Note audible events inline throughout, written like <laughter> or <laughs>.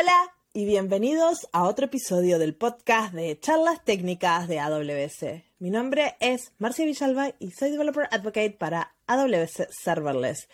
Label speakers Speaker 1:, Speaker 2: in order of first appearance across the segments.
Speaker 1: Hola y bienvenidos a otro episodio del podcast de charlas técnicas de AWS. Mi nombre es Marcia Villalba y soy Developer Advocate para AWS Serverless.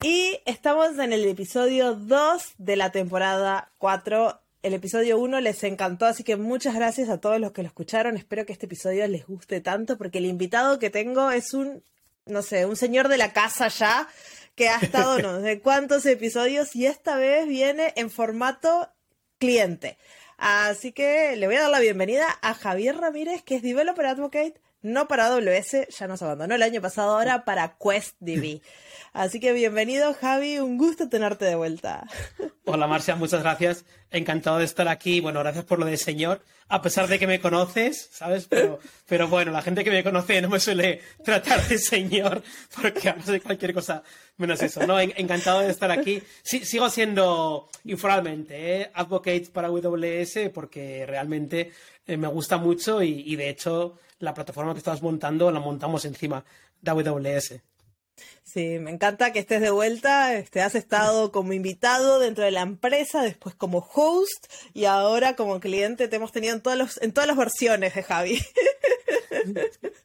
Speaker 1: Y estamos en el episodio 2 de la temporada 4. El episodio 1 les encantó, así que muchas gracias a todos los que lo escucharon. Espero que este episodio les guste tanto porque el invitado que tengo es un, no sé, un señor de la casa ya que ha estado no sé cuántos episodios y esta vez viene en formato cliente. Así que le voy a dar la bienvenida a Javier Ramírez, que es Developer Advocate, no para AWS, ya nos abandonó el año pasado, ahora para QuestDB. Así que bienvenido, Javi, un gusto tenerte de vuelta.
Speaker 2: Hola, Marcia, muchas gracias. Encantado de estar aquí. Bueno, gracias por lo de señor, a pesar de que me conoces, ¿sabes? Pero, bueno, la gente que me conoce no me suele tratar de señor porque hablo de cualquier cosa menos eso, ¿no? Encantado de estar aquí. Sigo siendo informalmente ¿eh? advocate para AWS porque realmente eh, me gusta mucho y, y de hecho la plataforma que estás montando la montamos encima de AWS.
Speaker 1: Sí, me encanta que estés de vuelta. Este, has estado como invitado dentro de la empresa, después como host y ahora como cliente te hemos tenido en, todos los, en todas las versiones de Javi. <laughs>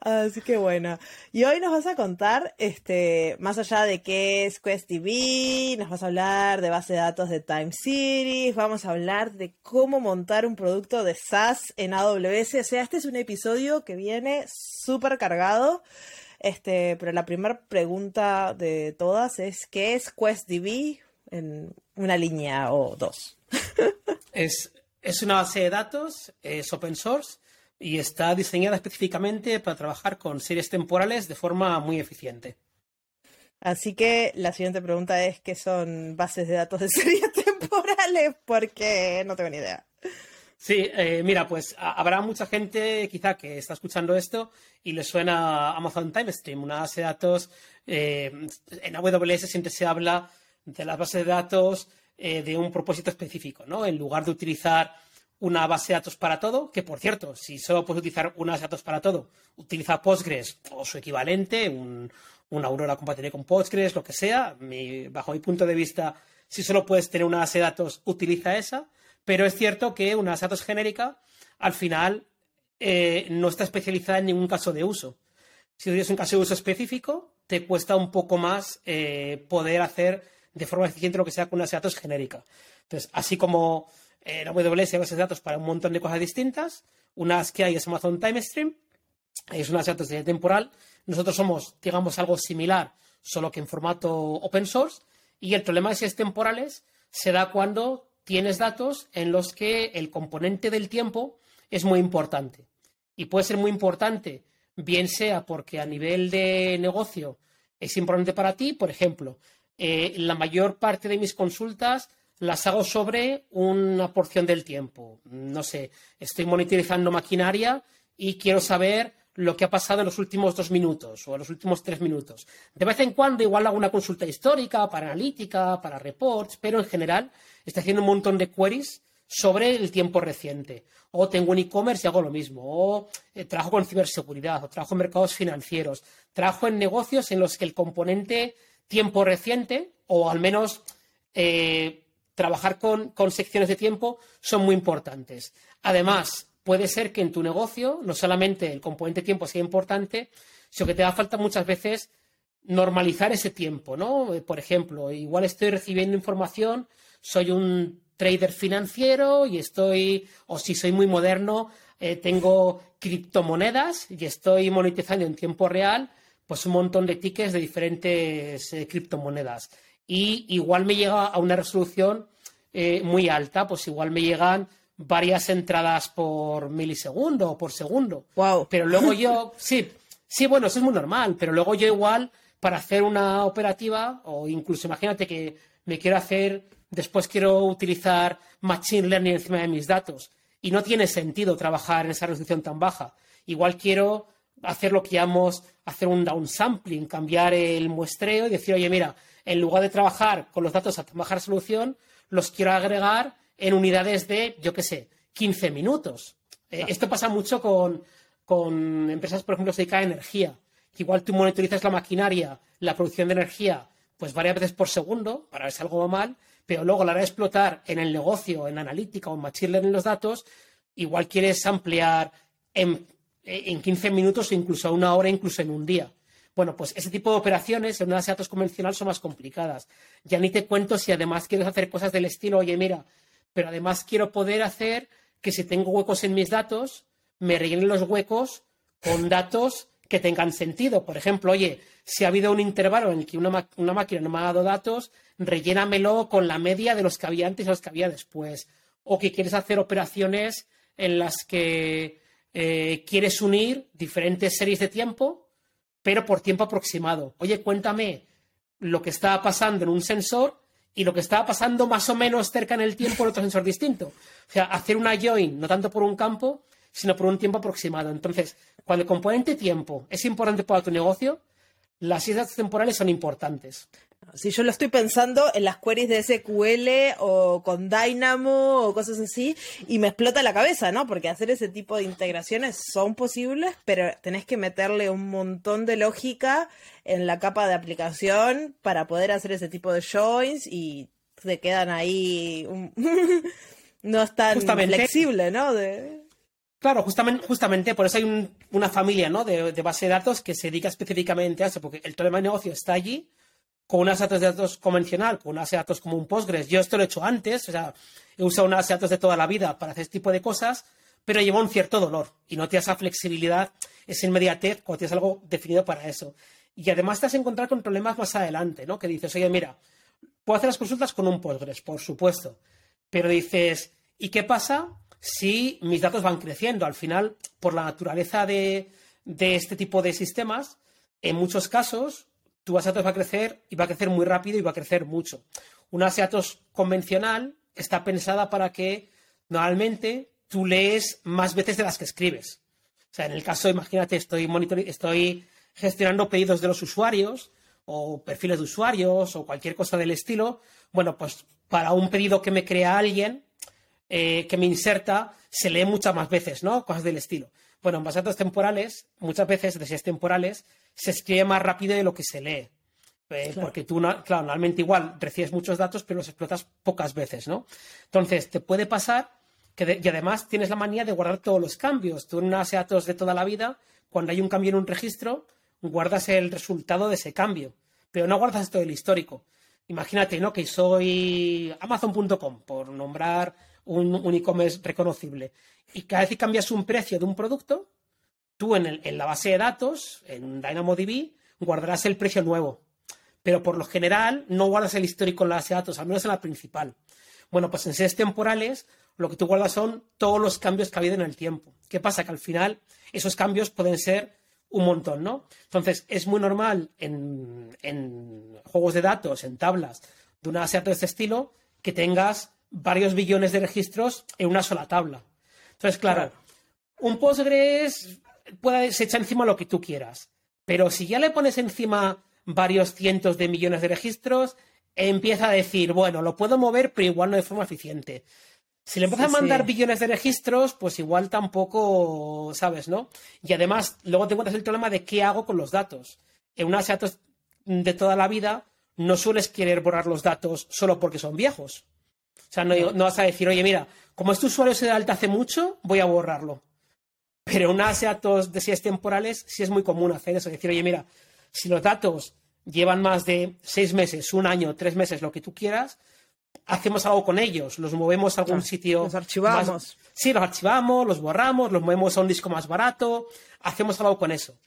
Speaker 1: Así que bueno. Y hoy nos vas a contar, este, más allá de qué es QuestDB, nos vas a hablar de base de datos de Time Series, vamos a hablar de cómo montar un producto de SaaS en AWS. O sea, este es un episodio que viene súper cargado. Este, pero la primera pregunta de todas es ¿qué es QuestDB en una línea o dos? <laughs>
Speaker 2: es, es una base de datos, es open source y está diseñada específicamente para trabajar con series temporales de forma muy eficiente.
Speaker 1: Así que la siguiente pregunta es ¿qué son bases de datos de <laughs> series temporales? Porque no tengo ni idea.
Speaker 2: Sí, eh, mira, pues habrá mucha gente quizá que está escuchando esto y le suena Amazon Time Stream, una base de datos. Eh, en AWS siempre se habla de las bases de datos eh, de un propósito específico, ¿no? En lugar de utilizar una base de datos para todo, que por cierto, si solo puedes utilizar una base de datos para todo, utiliza Postgres o su equivalente, un, una Aurora compatible con Postgres, lo que sea. bajo mi punto de vista, si solo puedes tener una base de datos, utiliza esa. Pero es cierto que una datos genérica, al final, eh, no está especializada en ningún caso de uso. Si tienes un caso de uso específico, te cuesta un poco más eh, poder hacer de forma eficiente lo que sea con una datos genérica. Entonces, así como en AWS hay bases de datos para un montón de cosas distintas, unas que hay es Amazon Time Stream, es una de temporal. Nosotros somos, digamos, algo similar, solo que en formato open source. Y el problema de si es temporales se da cuando tienes datos en los que el componente del tiempo es muy importante. Y puede ser muy importante, bien sea porque a nivel de negocio es importante para ti, por ejemplo, eh, la mayor parte de mis consultas las hago sobre una porción del tiempo. No sé, estoy monitorizando maquinaria y quiero saber lo que ha pasado en los últimos dos minutos o en los últimos tres minutos. De vez en cuando igual hago una consulta histórica, para analítica, para reports, pero en general estoy haciendo un montón de queries sobre el tiempo reciente. O tengo un e-commerce y hago lo mismo. O eh, trabajo con ciberseguridad, o trabajo en mercados financieros. Trabajo en negocios en los que el componente tiempo reciente, o al menos eh, trabajar con, con secciones de tiempo, son muy importantes. Además, puede ser que en tu negocio no solamente el componente tiempo sea importante, sino que te da falta muchas veces normalizar ese tiempo, ¿no? Eh, por ejemplo, igual estoy recibiendo información, soy un trader financiero y estoy, o si soy muy moderno, eh, tengo criptomonedas y estoy monetizando en tiempo real, pues un montón de tickets de diferentes eh, criptomonedas. Y igual me llega a una resolución muy alta, pues igual me llegan varias entradas por milisegundo o por segundo.
Speaker 1: Wow.
Speaker 2: Pero luego yo, <laughs> sí, sí, bueno, eso es muy normal, pero luego yo igual, para hacer una operativa, o incluso imagínate que me quiero hacer, después quiero utilizar Machine Learning encima de mis datos, y no tiene sentido trabajar en esa resolución tan baja. Igual quiero hacer lo que llamamos hacer un downsampling, cambiar el muestreo y decir, oye, mira, en lugar de trabajar con los datos a baja resolución, los quiero agregar en unidades de, yo qué sé, 15 minutos. Eh, esto pasa mucho con, empresas, por ejemplo, que se dedican a energía. igual tú monitorizas la maquinaria, la producción de energía, pues varias veces por segundo, para ver si algo va mal, pero luego a la hora de explotar en el negocio, en analítica o en machine learning los datos, igual quieres ampliar en, en 15 minutos o incluso a una hora, incluso en un día. Bueno, pues ese tipo de operaciones en una base de datos convencional son más complicadas. Ya ni te cuento si además quieres hacer cosas del estilo, oye, mira, pero además quiero poder hacer que si tengo huecos en mis datos, me rellenen los huecos con datos que tengan sentido. Por ejemplo, oye, si ha habido un intervalo en el que una, máquina no me ha dado datos, rellénamelo con la media de los que había antes y los que había después. O que quieres hacer operaciones en las que eh, quieres unir diferentes series de tiempo pero por tiempo aproximado. Oye, cuéntame lo que estaba pasando en un sensor y lo que estaba pasando más o menos cerca en el tiempo en otro sensor distinto. O sea, hacer una join no tanto por un campo, sino por un tiempo aproximado. Entonces, cuando el componente tiempo es importante para tu negocio, las islas temporales son importantes.
Speaker 1: Si yo lo estoy pensando en las queries de SQL o con Dynamo o cosas así, y me explota la cabeza, ¿no? Porque hacer ese tipo de integraciones son posibles, pero tenés que meterle un montón de lógica en la capa de aplicación para poder hacer ese tipo de joins y se quedan ahí. <laughs> no es tan flexible, ¿no?
Speaker 2: Claro, justamente, justamente por eso hay una familia ¿no? de, base de datos que se dedica específicamente a eso, porque el tema de negocio está allí con una base de datos convencional, con una base de datos como un Postgres. Yo esto lo he hecho antes, o sea, he usado una base de datos de toda la vida para hacer este tipo de cosas, pero lleva un cierto dolor y no tienes esa flexibilidad, esa inmediatez cuando tienes algo definido para eso. Y además te vas a encontrar con problemas más adelante, ¿no? Que dices, oye, mira, puedo hacer las consultas con un Postgres, por supuesto, pero dices, ¿y qué pasa si mis datos van creciendo? Al final, por la naturaleza de, este tipo de sistemas, en muchos casos, tu base de datos va a crecer y va a crecer muy rápido y va a crecer mucho. Una base de datos convencional está pensada para que normalmente tú lees más veces de las que escribes. O sea, en el caso, imagínate, estoy, estoy gestionando pedidos de los usuarios o perfiles de usuarios o cualquier cosa del estilo. Bueno, pues para un pedido que me crea alguien, eh, que me inserta, se lee muchas más veces, ¿no? Cosas del estilo. Bueno, en datos temporales, muchas veces, de temporales, se escribe más rápido de lo que se lee. Eh, porque tú, claro, normalmente igual recibes muchos datos, pero los explotas pocas veces, ¿no? Entonces, te puede pasar que, y además tienes la manía de guardar todos los cambios. Tú en una base de datos de toda la vida, cuando hay un cambio en un registro, guardas el resultado de ese cambio, pero no guardas todo el histórico. Imagínate, ¿no? Que soy Amazon.com, por nombrar un, un e-commerce reconocible. Y cada vez que cambias un precio de un producto, tú en, la base de datos, en DynamoDB, guardarás el precio nuevo. Pero por lo general no guardas el histórico en la base de datos, al menos en la principal. Bueno, pues en series temporales lo que tú guardas son todos los cambios que ha habido en el tiempo. ¿Qué pasa? Que al final esos cambios pueden ser un montón, ¿no? Entonces es muy normal en, juegos de datos, en tablas de una base de datos de este estilo, que tengas varios billones de registros en una sola tabla. Entonces, claro, un Postgres puede, se echa encima lo que tú quieras. Pero si ya le pones encima varios cientos de millones de registros, empieza a decir, bueno, lo puedo mover, pero igual no de forma eficiente. Si le empiezas a mandar billones de registros, pues igual tampoco, ¿sabes, no? Y además, luego te encuentras el problema de qué hago con los datos. En una base de datos de toda la vida, no sueles querer borrar los datos solo porque son viejos. O sea, no, no vas a decir, oye, mira, como este usuario se da alta hace mucho, voy a borrarlo. Pero una base de datos de series temporales sí es muy común hacer eso. Decir, oye, mira, si los datos llevan más de seis meses, un año, tres meses, lo que tú quieras, hacemos algo con ellos, los movemos a algún sitio.
Speaker 1: Los archivamos.
Speaker 2: Sí, los archivamos, los borramos, los movemos a un disco más barato, hacemos algo con eso.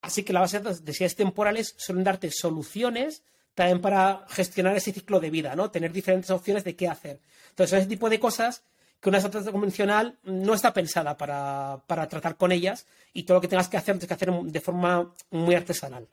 Speaker 2: Así que de datos de series temporales suelen darte soluciones también para gestionar ese ciclo de vida, ¿no? Tener diferentes opciones de qué hacer. Entonces, ese tipo de cosas que una estrategia convencional no está pensada para, para tratar con ellas y todo lo que tengas que hacer tienes que hacer de forma muy artesanal.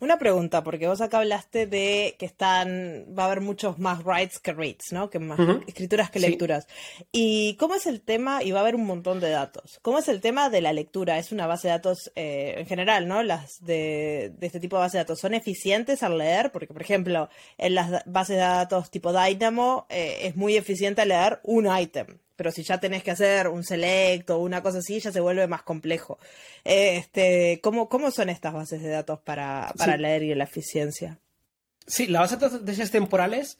Speaker 1: Una pregunta, porque vos acá hablaste de que están, va a haber muchos más writes que reads, ¿no? Que más escrituras que lecturas. ¿Y cómo es el tema? Y va a haber un montón de datos. ¿Cómo es el tema de la lectura? Es una base de datos eh, en general, ¿no? Las de, este tipo de base de datos son eficientes al leer, porque por ejemplo, en las bases de datos tipo Dynamo eh, es muy eficiente leer un ítem pero si ya tenés que hacer un select o una cosa así, ya se vuelve más complejo. Este, ¿cómo, ¿Cómo son estas bases de datos para, leer y la eficiencia?
Speaker 2: Sí, las bases de datos temporales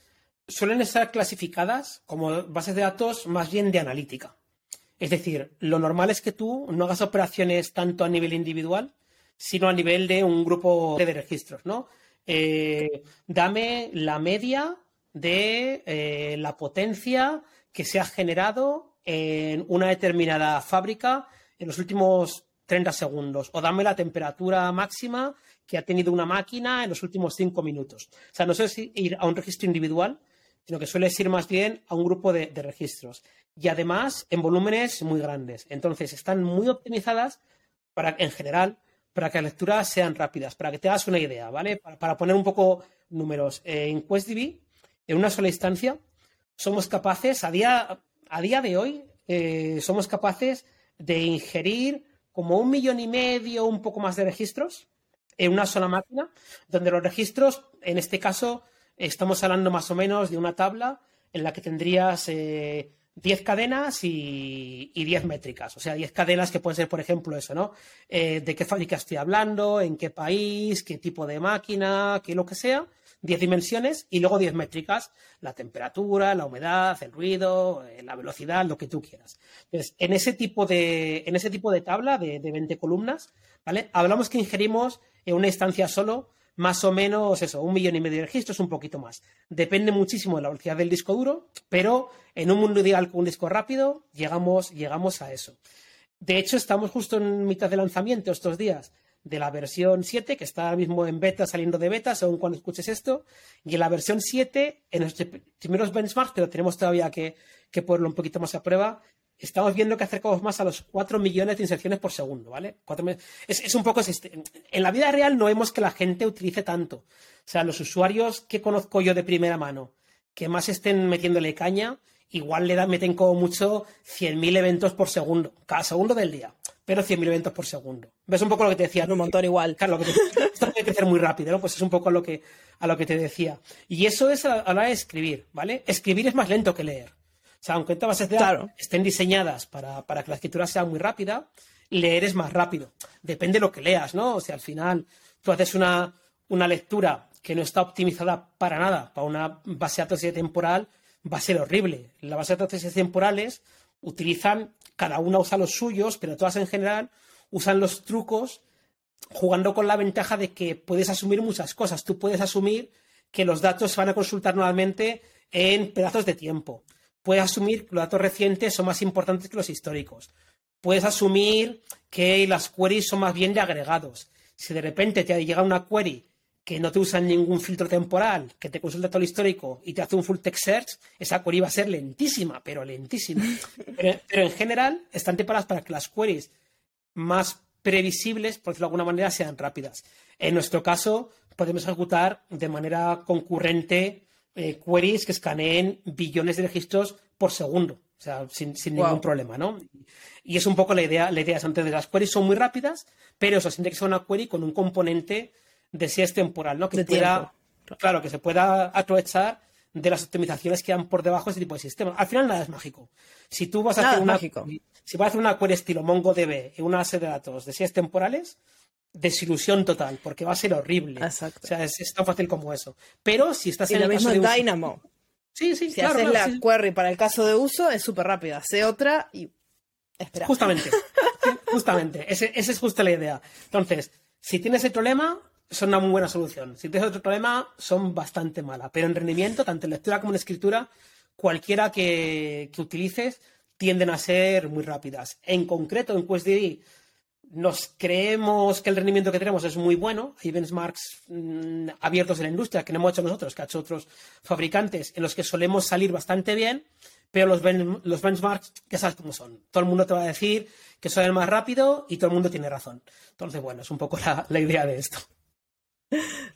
Speaker 2: suelen estar clasificadas como bases de datos más bien de analítica. Es decir, lo normal es que tú no hagas operaciones tanto a nivel individual, sino a nivel de un grupo de registros, ¿no? Eh, dame la media de eh, la potencia que se ha generado en una determinada fábrica en los últimos 30 segundos. O dame la temperatura máxima que ha tenido una máquina en los últimos 5 minutos. O sea, no sé si ir a un registro individual, sino que suele ir más bien a un grupo de, registros. Y además en volúmenes muy grandes. Entonces, están muy optimizadas para, en general, para que las lecturas sean rápidas, para que te hagas una idea, ¿vale? Para, poner un poco números. Eh, en QuestDB, en una sola instancia, somos capaces, a día, a día de hoy, eh, somos capaces de ingerir como un millón y medio, un poco más de registros en una sola máquina, donde los registros, en este caso, estamos hablando más o menos de una tabla en la que tendrías 10 eh, cadenas y, 10 métricas. O sea, 10 cadenas que pueden ser, por ejemplo, eso, ¿no? Eh, de qué fábrica estoy hablando, en qué país, qué tipo de máquina, qué lo que sea. 10 dimensiones y luego 10 métricas, la temperatura, la humedad, el ruido, eh, la velocidad, lo que tú quieras. Entonces, en ese tipo de, en ese tipo de tabla de, de 20 columnas, ¿vale? Hablamos que ingerimos en una instancia solo más o menos eso, un millón y medio de registros, un poquito más. Depende muchísimo de la velocidad del disco duro, pero en un mundo ideal con un disco rápido llegamos, llegamos a eso. De hecho, estamos justo en mitad de lanzamiento estos días de la versión 7, que está ahora mismo en beta, saliendo de beta, según cuando escuches esto, y en la versión 7, en los primeros benchmarks, pero tenemos todavía que, que ponerlo un poquito más a prueba, estamos viendo que acercamos más a los 4 millones de inserciones por segundo, ¿vale? es, un poco... En la vida real no vemos que la gente utilice tanto. O sea, los usuarios que conozco yo de primera mano, que más estén metiéndole caña, igual le dan, meten como mucho 100.000 eventos por segundo, cada segundo del día, pero 100.000 eventos por segundo. ¿Ves un poco lo que te decía?
Speaker 1: Un montón igual.
Speaker 2: Claro, lo que <laughs> esto puede crecer muy rápido, ¿no? Pues es un poco a lo que, a lo que te decía. Y eso es a la hora de escribir, ¿vale? Escribir es más lento que leer. O sea, aunque todas bases estén diseñadas para, para, que la escritura sea muy rápida, leer es más rápido. Depende de lo que leas, ¿no? O sea, al final tú haces una, una lectura que no está optimizada para nada, para una base de datos temporal, va a ser horrible. Las bases de datos temporales utilizan, cada una usa los suyos, pero todas en general usan los trucos jugando con la ventaja de que puedes asumir muchas cosas. Tú puedes asumir que los datos se van a consultar nuevamente en pedazos de tiempo puedes asumir que los datos recientes son más importantes que los históricos. Puedes asumir que las queries son más bien de agregados. Si de repente te llega una query que no te usa ningún filtro temporal, que te consulta todo el histórico y te hace un full text search, esa query va a ser lentísima, pero lentísima. <laughs> pero, en general están preparadas para que las queries más previsibles, por decirlo de alguna manera, sean rápidas. En nuestro caso, podemos ejecutar de manera concurrente eh, queries que escaneen billones de registros por segundo, o sea, sin, ningún problema, ¿no? Y es un poco la idea, la idea es antes de las queries son muy rápidas, pero eso siente que sea una query con un componente de si es temporal, ¿no? Que pueda, claro, que se pueda aprovechar de las optimizaciones que dan por debajo de ese tipo de sistemas. Al final nada es mágico. Si tú vas a hacer una, si vas a hacer una query estilo MongoDB en una base de datos de si es temporales, desilusión total, porque va a ser horrible. Exacto. O sea, es, tan fácil como eso. Pero si estás
Speaker 1: en
Speaker 2: el
Speaker 1: mismo Dynamo.
Speaker 2: Sí, sí,
Speaker 1: si haces la query para el caso de uso, es súper rápida. Hace otra y espera.
Speaker 2: Justamente. <laughs> justamente. esa es justo la idea. Entonces, si tienes el problema, son una muy buena solución. Si tienes otro problema, son bastante malas. Pero en rendimiento, tanto en lectura como en escritura, cualquiera que, utilices tienden a ser muy rápidas. En concreto, en QuestDB nos creemos que el rendimiento que tenemos es muy bueno. Hay benchmarks mm, abiertos en la industria que no hemos hecho nosotros, que ha hecho otros fabricantes, en los que solemos salir bastante bien, pero los, los benchmarks, que sabes cómo son. Todo el mundo te va a decir que son el más rápido y todo el mundo tiene razón. Entonces, bueno, es un poco la idea de esto.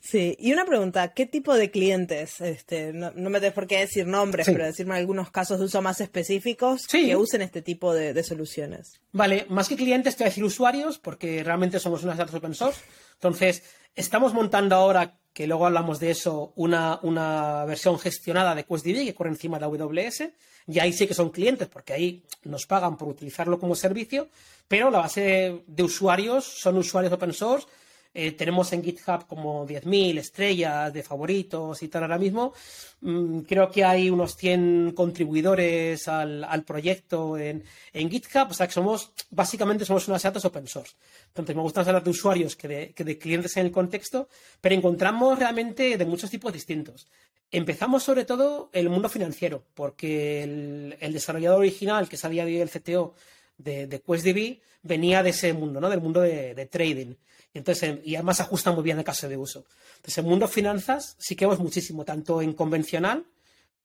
Speaker 1: Sí, y una pregunta, ¿qué tipo de clientes? Este, no, me des por qué decir nombres, pero decirme algunos casos de uso más específicos que usen este tipo de, soluciones.
Speaker 2: Vale, más que clientes te voy a decir usuarios, porque realmente somos unas datos open source. Entonces, estamos montando ahora, que luego hablamos de eso, una, una versión gestionada de QuestDB que corre encima de AWS. Y ahí sí que son clientes, porque ahí nos pagan por utilizarlo como servicio, pero la base de usuarios son usuarios open source eh, tenemos en GitHub como 10.000 estrellas de favoritos y tal ahora mismo. Mm, creo que hay unos 100 contribuidores al, proyecto en, GitHub, o sea que somos, básicamente somos unas datos open source. Entonces me gusta hablar de usuarios que de, clientes en el contexto, pero encontramos realmente de muchos tipos distintos. Empezamos sobre todo el mundo financiero, porque el, desarrollador original, que es a día de hoy el CTO de, de QuestDB, venía de ese mundo, ¿no? Del mundo de trading. Y, entonces, y además ajusta muy bien el caso de uso. Entonces, en mundo finanzas sí que vemos muchísimo, tanto en convencional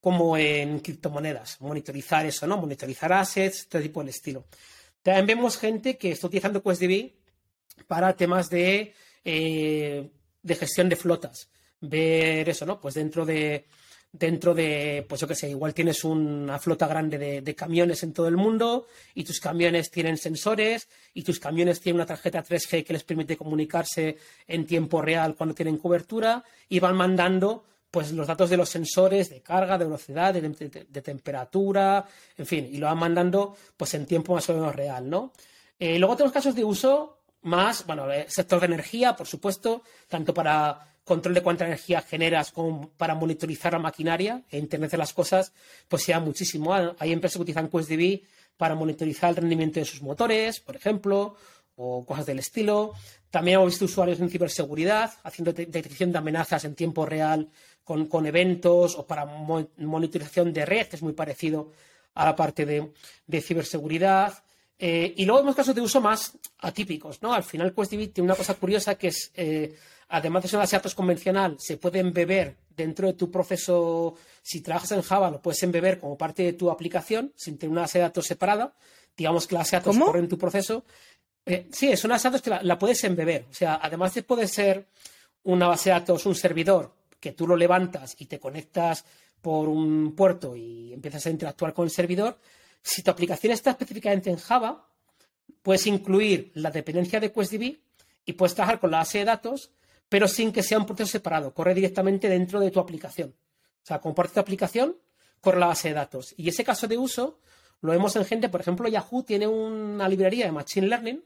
Speaker 2: como en criptomonedas. Monitorizar eso, ¿no? Monitorizar assets, este tipo de estilo. También vemos gente que está utilizando QuestDB para temas de, eh, de gestión de flotas. Ver eso, ¿no? Pues dentro de, dentro de, pues yo qué sé, igual tienes una flota grande de, camiones en todo el mundo y tus camiones tienen sensores y tus camiones tienen una tarjeta 3G que les permite comunicarse en tiempo real cuando tienen cobertura y van mandando pues los datos de los sensores de carga, de velocidad, de, temperatura, en fin, y lo van mandando pues en tiempo más o menos real, ¿no? Eh, luego tenemos casos de uso más, bueno, sector de energía, por supuesto, tanto para control de cuánta energía generas para monitorizar la maquinaria e Internet de las cosas, pues sea muchísimo. Hay empresas que utilizan QuestDB para monitorizar el rendimiento de sus motores, por ejemplo, o cosas del estilo. También hemos visto usuarios en ciberseguridad haciendo detección de amenazas en tiempo real con, eventos o para monitorización de red, que es muy parecido a la parte de, ciberseguridad. Eh, y luego vemos casos de uso más atípicos, ¿no? Al final QuestDB tiene una cosa curiosa que es eh, además de ser una base de datos convencional, se puede embeber dentro de tu proceso. Si trabajas en Java, lo puedes embeber como parte de tu aplicación sin tener una base de datos separada. Digamos que la base de datos corre en tu proceso. Eh, sí, es una base de datos que la, puedes embeber. O sea, además de poder ser una base de datos, un servidor, que tú lo levantas y te conectas por un puerto y empiezas a interactuar con el servidor, si tu aplicación está específicamente en Java, puedes incluir la dependencia de QuestDB y puedes trabajar con la base de datos pero sin que sea un proceso separado. Corre directamente dentro de tu aplicación. O sea, comparte tu aplicación, corre la base de datos. Y ese caso de uso lo vemos en gente, por ejemplo, Yahoo tiene una librería de Machine Learning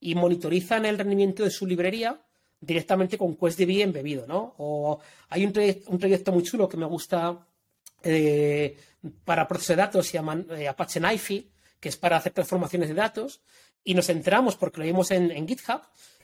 Speaker 2: y monitorizan el rendimiento de su librería directamente con QuestDB embebido, ¿no? O hay un, proyecto muy chulo que me gusta eh, para proceso de datos, se llama eh, Apache NiFi, que es para hacer transformaciones de datos, y nos enteramos, porque lo vimos en, GitHub,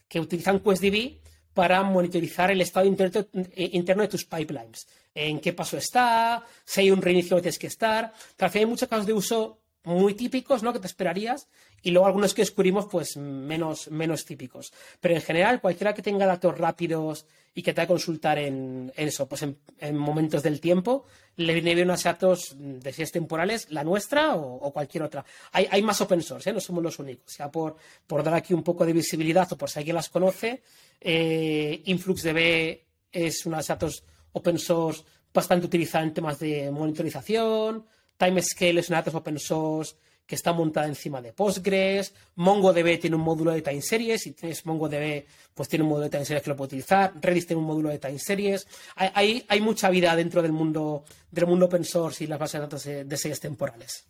Speaker 2: que utilizan QuestDB para monitorizar el estado interno de tus pipelines. En qué paso está, si hay un reinicio que tienes que estar. hay muchos casos de uso muy típicos, ¿no? Que te esperarías, y luego algunos que descubrimos, pues menos, menos típicos. Pero en general, cualquiera que tenga datos rápidos y que te haga consultar en, eso, pues en, momentos del tiempo, le viene bien unos datos de series temporales, la nuestra o, cualquier otra. Hay, hay, más open source, ¿eh? no somos los únicos. O sea, por, por dar aquí un poco de visibilidad o por si alguien las conoce, eh, InfluxDB es una datos open source bastante utilizada en temas de monitorización. Timescale es una datos open source que está montada encima de Postgres. MongoDB tiene un módulo de time series. Si tienes MongoDB, pues tiene un módulo de time series que lo puede utilizar. Redis tiene un módulo de time series. Hay, hay, mucha vida dentro del mundo, del mundo open source y las bases de datos de series temporales.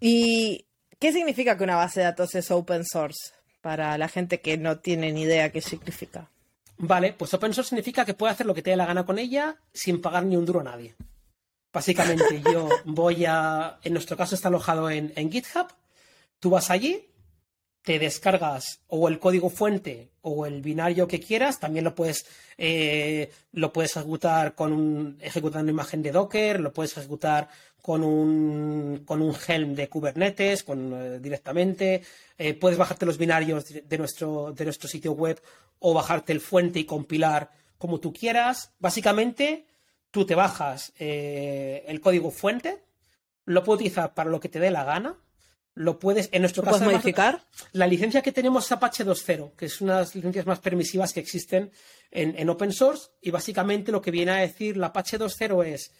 Speaker 1: ¿Y qué significa que una base de datos es open source? para la gente que no tiene ni idea qué significa.
Speaker 2: Vale, pues open source significa que puede hacer lo que te dé la gana con ella sin pagar ni un duro a nadie. Básicamente yo voy a, en nuestro caso está alojado en, GitHub, tú vas allí, te descargas o el código fuente o el binario que quieras, también lo puedes, eh, lo puedes ejecutar con un, ejecutando una imagen de Docker, lo puedes ejecutar con un, con un Helm de Kubernetes con, eh, directamente. Eh, puedes bajarte los binarios de nuestro, de nuestro sitio web o bajarte el fuente y compilar como tú quieras. Básicamente, tú te bajas eh, el código fuente, lo puedes utilizar para lo que te dé la gana. Lo puedes, en nuestro caso,
Speaker 1: ¿Puedes modificar.
Speaker 2: La licencia que tenemos es Apache 2.0, que es una de las licencias más permisivas que existen en, en open source. Y básicamente lo que viene a decir la Apache 2.0 es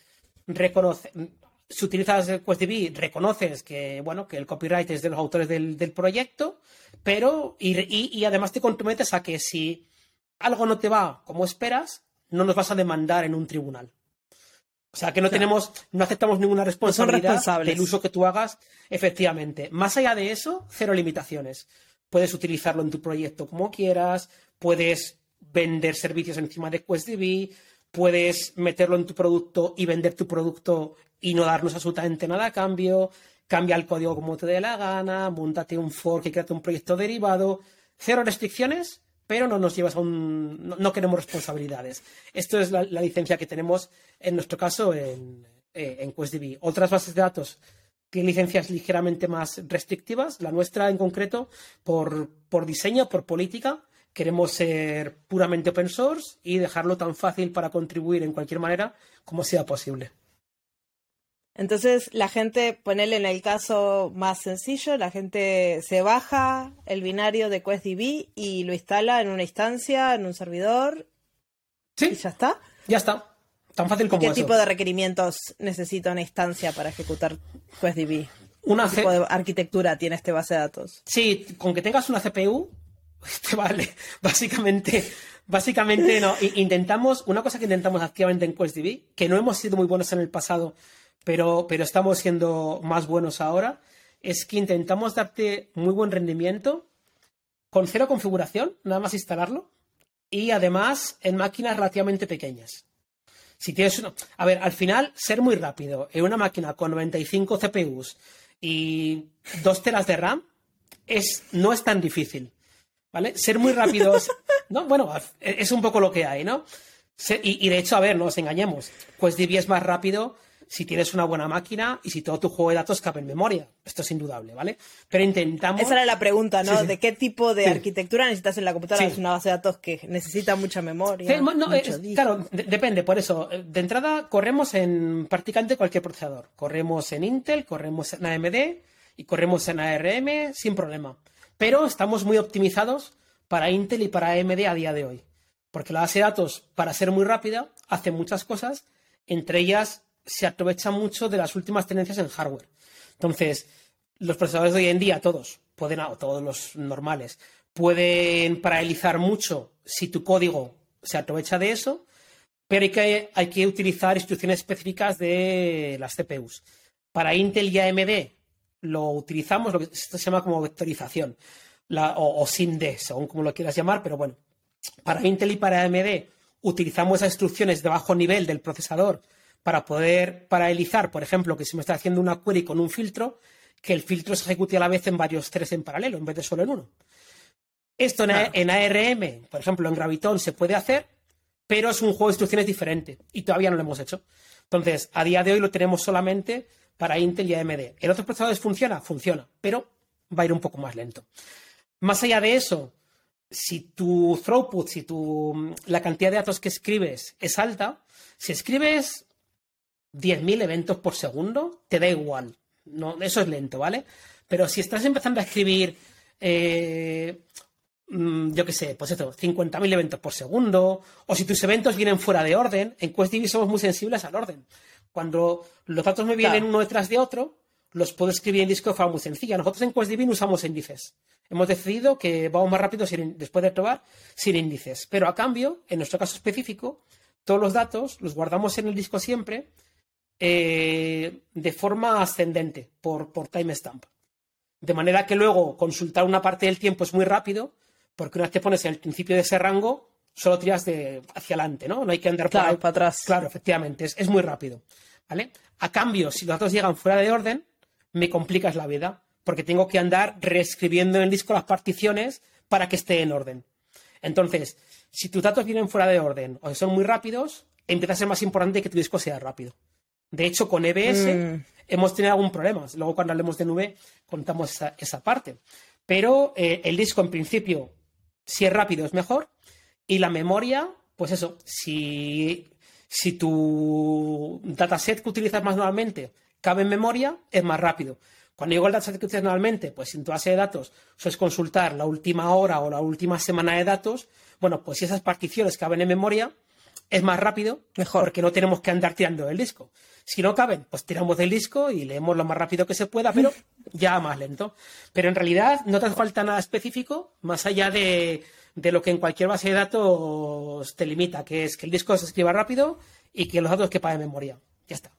Speaker 2: reconocer si utilizas QuestDB, reconoces que, bueno, que el copyright es de los autores del, proyecto, pero, y, además te comprometes a que si algo no te va como esperas, no nos vas a demandar en un tribunal. O sea, que no tenemos, no aceptamos ninguna responsabilidad del uso que tú hagas, efectivamente. Más allá de eso, cero limitaciones. Puedes utilizarlo en tu proyecto como quieras, puedes vender servicios encima de QuestDB, puedes meterlo en tu producto y vender tu producto y no darnos absolutamente nada a cambio, cambia el código como te dé la gana, montate un fork y créate un proyecto derivado, cero restricciones, pero no nos llevas a un. No, queremos responsabilidades. Esto es la, licencia que tenemos en nuestro caso en, eh, en QuestDB. Otras bases de datos tienen licencias ligeramente más restrictivas. La nuestra, en concreto, por, por diseño, por política, queremos ser puramente open source y dejarlo tan fácil para contribuir en cualquier manera como sea posible.
Speaker 1: Entonces la gente, ponele en el caso más sencillo, la gente se baja el binario de QuestDB y lo instala en una instancia, en un servidor.
Speaker 2: Sí.
Speaker 1: Y ya está.
Speaker 2: Ya está. Tan fácil como
Speaker 1: ¿Qué tipo de requerimientos necesita una instancia para ejecutar QuestDB?
Speaker 2: Una
Speaker 1: ¿Qué tipo de arquitectura tiene este base de datos?
Speaker 2: Sí, con que tengas una CPU, <laughs> te vale. Básicamente, básicamente no. Intentamos, una cosa que intentamos activamente en QuestDB, que no hemos sido muy buenos en el pasado pero, pero estamos siendo más buenos ahora, es que intentamos darte muy buen rendimiento con cero configuración, nada más instalarlo, y además en máquinas relativamente pequeñas. Si tienes. A ver, al final, ser muy rápido en una máquina con 95 CPUs y 2 teras de RAM es, no es tan difícil. ¿Vale? Ser muy rápido. no, bueno, es un poco lo que hay, ¿no? Y, y, de hecho, a ver, no nos engañemos. Pues DB es más rápido si tienes una buena máquina y si todo tu juego de datos cabe en memoria. Esto es indudable, ¿vale? Pero intentamos.
Speaker 1: Esa era la pregunta, ¿no? ¿De qué tipo de arquitectura necesitas en la computadora? Es una base de datos que necesita mucha memoria.
Speaker 2: claro, depende, por eso. De entrada, corremos en prácticamente cualquier procesador. Corremos en Intel, corremos en AMD y corremos en ARM sin problema. Pero estamos muy optimizados para Intel y para AMD a día de hoy. Porque la base de datos, para ser muy rápida, hace muchas cosas, entre ellas se aprovecha mucho de las últimas tendencias en hardware. Entonces, los procesadores de hoy en día, todos, o todos los normales, pueden paralelizar mucho si tu código se aprovecha de eso, pero hay que, hay que utilizar instrucciones específicas de las CPUs. Para Intel y AMD lo utilizamos, lo que esto se llama como vectorización, o, o SIMD, según como lo quieras llamar, pero bueno, para Intel y para AMD utilizamos esas instrucciones de bajo nivel del procesador para poder paralelizar, por ejemplo, que si me está haciendo una query con un filtro, que el filtro se ejecute a la vez en varios tres en paralelo, en vez de solo en uno. Esto en, ARM, por ejemplo, en Graviton se puede hacer, pero es un juego de instrucciones diferente y todavía no lo hemos hecho. Entonces, a día de hoy lo tenemos solamente para Intel y AMD. ¿En otros procesadores funciona? Funciona, pero va a ir un poco más lento. Más allá de eso, si tu throughput, si tu, la cantidad de datos que escribes es alta, si escribes 10.000 eventos por segundo, te da igual. No, eso es lento, ¿vale? Pero si estás empezando a escribir, eh, mm, yo qué sé, pues esto, 50.000 eventos por segundo, o si tus eventos vienen fuera de orden, en QuestDB somos muy sensibles al orden. Cuando los datos me vienen uno detrás de otro, los puedo escribir en disco de forma muy sencilla. Nosotros en QuestDB no usamos índices. Hemos decidido que vamos más rápido después de probar sin índices. Pero a cambio, en nuestro caso específico, todos los datos los guardamos en el disco siempre eh, de forma ascendente por, por timestamp. De manera que luego consultar una parte del tiempo es muy rápido, porque una vez te pones en el principio de ese rango, solo tiras de hacia adelante, ¿no? No hay que andar
Speaker 1: para atrás.
Speaker 2: Claro, efectivamente, es, muy rápido. ¿Vale? A cambio, si los datos llegan fuera de orden, me complicas la vida, porque tengo que andar reescribiendo en el disco las particiones para que esté en orden. Entonces, si tus datos vienen fuera de orden o son muy rápidos, empieza a ser más importante que tu disco sea rápido. De hecho, con EBS mm. hemos tenido algún problema. Luego, cuando hablemos de nube, contamos esa, parte. Pero eh, el disco, en principio, si es rápido, es mejor. Y la memoria, pues eso, si, si tu dataset que utilizas más normalmente cabe en memoria, es más rápido. Cuando digo el dataset que utilizas normalmente, pues en tu base de datos sueles consultar la última hora o la última semana de datos, bueno, pues si esas particiones caben en memoria, es más rápido,
Speaker 1: mejor,
Speaker 2: porque no tenemos que andar tirando el disco. Si no caben, pues tiramos del disco y leemos lo más rápido que se pueda, pero ya más lento. Pero en realidad no te hace falta nada específico, más allá de, lo que en cualquier base de datos te limita, que es que el disco se escriba rápido y que los datos quepan en memoria. Ya está.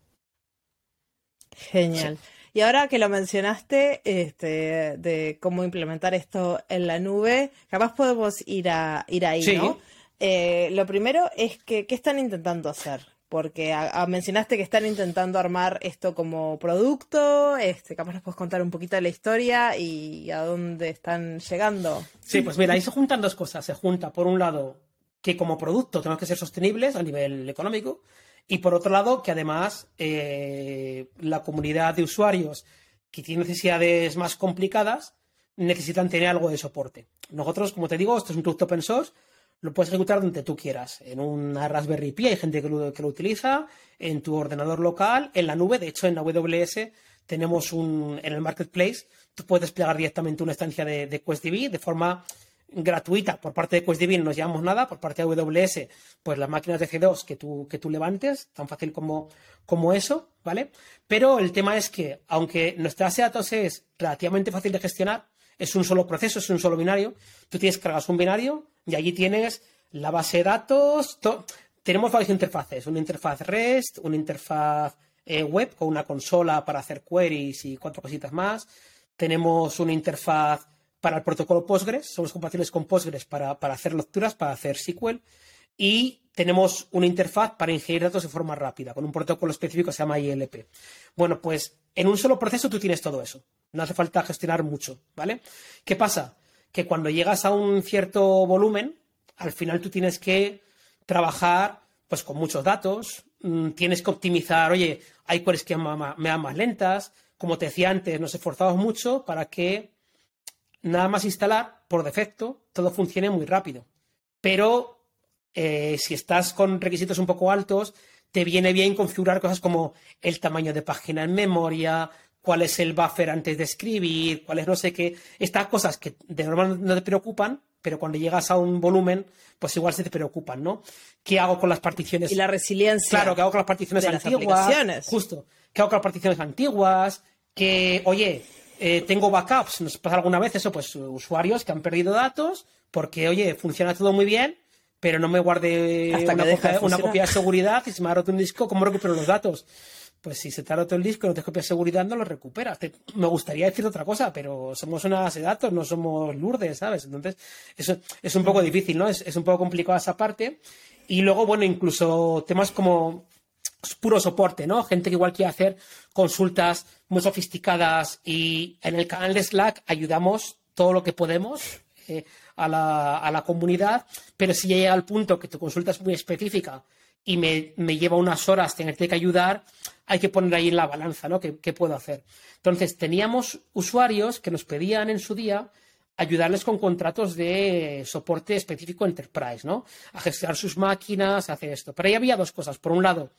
Speaker 1: Genial. Y ahora que lo mencionaste, este, de cómo implementar esto en la nube, capaz podemos ir a ir ahí, ¿no? Eh, lo primero es que, ¿qué están intentando hacer? Porque mencionaste que están intentando armar esto como producto, este, capaz nos puedes contar un poquito de la historia y a dónde están llegando.
Speaker 2: Sí, pues mira, ahí se juntan dos cosas. Se junta, por un lado, que como producto tenemos que ser sostenibles a nivel económico, y por otro lado, que además eh, la comunidad de usuarios que tiene necesidades más complicadas necesitan tener algo de soporte. Nosotros, como te digo, esto es un producto open source, lo puedes ejecutar donde tú quieras. En una Raspberry Pi hay gente que lo, que lo utiliza, en tu ordenador local, en la nube. De hecho, en AWS tenemos un, en el marketplace, tú puedes desplegar directamente una estancia de, de QuestDB de forma gratuita por parte de QuestDB no nos llevamos nada, por parte de AWS, pues las máquinas de G2 que tú, que tú levantes, tan fácil como, como eso, ¿vale? Pero el tema es que, aunque nuestra base de datos es relativamente fácil de gestionar, es un solo proceso, es un solo binario, tú tienes cargas un binario y allí tienes la base de datos, tenemos varias interfaces, una interfaz REST, una interfaz eh, web con una consola para hacer queries y cuatro cositas más, tenemos una interfaz para el protocolo Postgres, somos compatibles con Postgres para, hacer lecturas, para hacer SQL, y tenemos una interfaz para ingerir datos de forma rápida, con un protocolo específico que se llama ILP. Bueno, pues en un solo proceso tú tienes todo eso. No hace falta gestionar mucho, ¿vale? ¿Qué pasa? Que cuando llegas a un cierto volumen, al final tú tienes que trabajar pues con muchos datos, mm, tienes que optimizar, oye, hay queries que me dan más lentas, como te decía antes, nos esforzamos mucho para que nada más instalar, por defecto, todo funcione muy rápido. Pero eh, si estás con requisitos un poco altos, te viene bien configurar cosas como el tamaño de página en memoria, cuál es el buffer antes de escribir, cuál es no sé qué. Estas cosas que de normal no te preocupan, pero cuando llegas a un volumen, pues igual se te preocupan, ¿no? ¿Qué hago con las particiones?
Speaker 1: Y la resiliencia.
Speaker 2: Claro, ¿qué hago con las particiones antiguas? Justo. ¿Qué hago con las particiones antiguas? Que, oye, eh, tengo backups, nos pasa alguna vez eso, pues usuarios que han perdido datos porque, oye, funciona todo muy bien, pero no me guarde una, copia, de seguridad y se me ha roto un disco, ¿cómo recupero los datos? Pues si se te ha roto el disco y no tienes copia de seguridad, no lo recuperas. me gustaría decir otra cosa, pero somos una base de datos, no somos Lourdes, ¿sabes? Entonces, eso es un poco difícil, ¿no? Es, es un poco complicado esa parte. Y luego, bueno, incluso temas como puro soporte, ¿no? Gente que igual quiere hacer consultas muy sofisticadas y en el canal de Slack ayudamos todo lo que podemos eh, a, la, comunidad, pero si ya llega al punto que tu consulta es muy específica y me, lleva unas horas tenerte que ayudar, hay que poner ahí en la balanza, ¿no? ¿Qué, ¿Qué, puedo hacer? Entonces, teníamos usuarios que nos pedían en su día ayudarles con contratos de soporte específico enterprise, ¿no? A gestionar sus máquinas, a hacer esto. Pero ahí había dos cosas. Por un lado,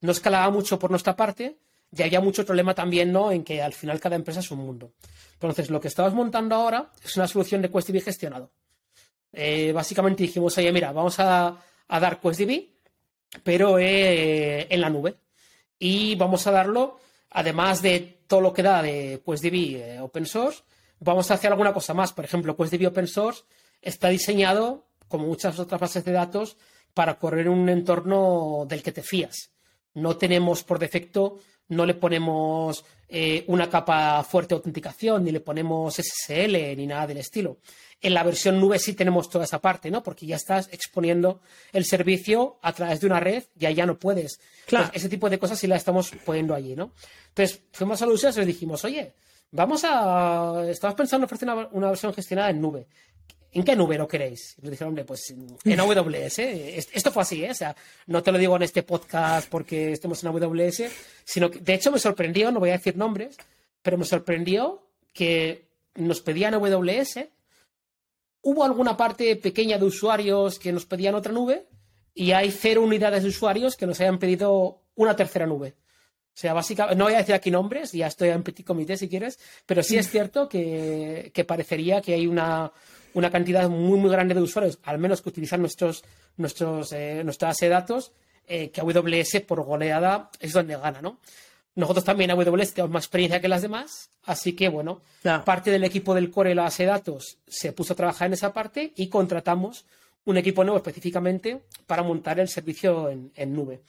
Speaker 2: no escalaba mucho por nuestra parte y había mucho problema también, ¿no? En que al final cada empresa es un mundo. Entonces, lo que estamos montando ahora es una solución de QuestDB gestionado. Eh, básicamente dijimos, oye, mira, vamos a, dar QuestDB, pero eh, en la nube. Y vamos a darlo, además de todo lo que da de QuestDB eh, open source, vamos a hacer alguna cosa más. Por ejemplo, QuestDB open source está diseñado, como muchas otras bases de datos, para correr un entorno del que te fías. No tenemos por defecto, no le ponemos eh, una capa fuerte de autenticación, ni le ponemos SSL, ni nada del estilo. En la versión nube sí tenemos toda esa parte, ¿no? Porque ya estás exponiendo el servicio a través de una red y ahí ya no puedes. Claro. Pues ese tipo de cosas sí las estamos poniendo allí, ¿no? Entonces, fuimos a los usuarios y les dijimos, oye, vamos a. Estamos pensando en ofrecer una versión gestionada en nube. ¿En qué nube lo queréis? Y me dijeron, hombre, pues en AWS. Esto fue así, ¿eh? O sea, no te lo digo en este podcast porque estemos en AWS, sino que, de hecho, me sorprendió, no voy a decir nombres, pero me sorprendió que nos pedían AWS. Hubo alguna parte pequeña de usuarios que nos pedían otra nube y hay cero unidades de usuarios que nos hayan pedido una tercera nube. O sea, básicamente, no voy a decir aquí nombres, ya estoy en petit comité si quieres, pero sí es cierto que parecería que hay una, una cantidad muy, muy grande de usuarios, al menos que utilizan nuestros, nuestros, eh, nuestra base de datos, eh, que AWS por goleada es donde gana, ¿no? Nosotros también AWS tenemos más experiencia que las demás, así que bueno, parte del equipo del core de la base de datos se puso a trabajar en esa parte y contratamos un equipo nuevo específicamente para montar el servicio en, nube.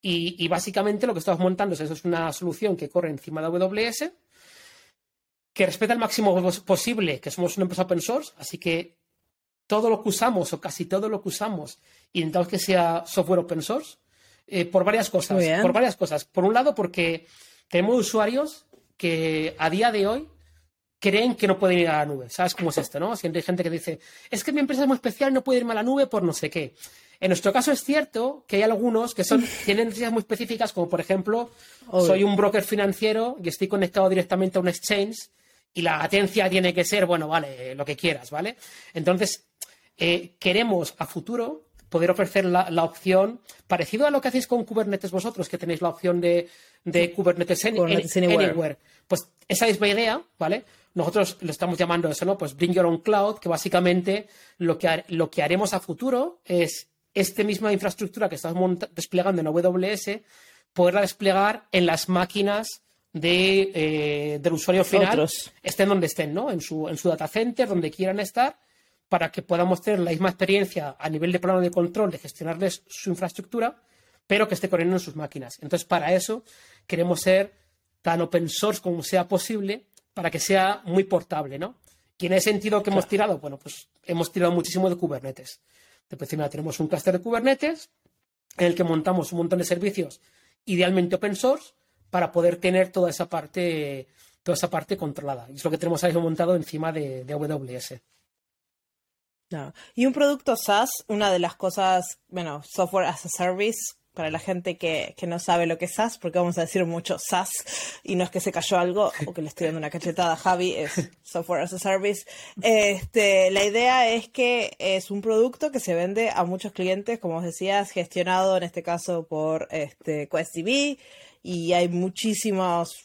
Speaker 2: Y, básicamente lo que estamos montando es, eso es una solución que corre encima de AWS, que respeta el máximo posible, que somos una empresa open source, así que todo lo que usamos o casi todo lo que usamos intentamos que sea software open source eh, por varias cosas. Por varias cosas. Por un lado, porque tenemos usuarios que a día de hoy creen que no pueden ir a la nube. ¿Sabes cómo es esto, no? Siempre hay gente que dice, es que mi empresa es muy especial no puede irme a la nube por no sé qué. En nuestro caso es cierto que hay algunos que son, <laughs> tienen necesidades muy específicas, como por ejemplo, soy un broker financiero y estoy conectado directamente a un exchange y la latencia tiene que ser, bueno, vale, lo que quieras, ¿vale? Entonces, eh, queremos a futuro poder ofrecer la, opción, parecido a lo que hacéis con Kubernetes vosotros, que tenéis la opción de, Kubernetes, anywhere. Pues esa es la idea, ¿vale? Nosotros lo estamos llamando eso, ¿no? Pues Bring Your Own Cloud, que básicamente lo que, lo que haremos a futuro es esta misma infraestructura que estamos desplegando en AWS, poderla desplegar en las máquinas de, eh, del usuario final, estén donde estén, ¿no? En su, en su data center, donde quieran estar, para que podamos tener la misma experiencia a nivel de plano de control, de gestionarles su infraestructura, pero que esté corriendo en sus máquinas. Entonces, para eso queremos ser tan open source como sea posible para que sea muy portable, ¿no? Y en ese sentido que hemos tirado, bueno, pues hemos tirado muchísimo de Kubernetes. De encima tenemos un cluster de Kubernetes en el que montamos un montón de servicios, idealmente open source, para poder tener toda esa parte, toda esa parte controlada. Y es lo que tenemos ahí montado encima de, AWS.
Speaker 1: Y un producto SaaS, una de las cosas, bueno, software as a service, para la gente que, que, no sabe lo que es SaaS, porque vamos a decir mucho SaaS y no es que se cayó algo o que le estoy dando una cachetada a Javi, es Software as a Service. Este, la idea es que es un producto que se vende a muchos clientes, como os decías, gestionado en este caso por este, QuestDB y hay muchísimos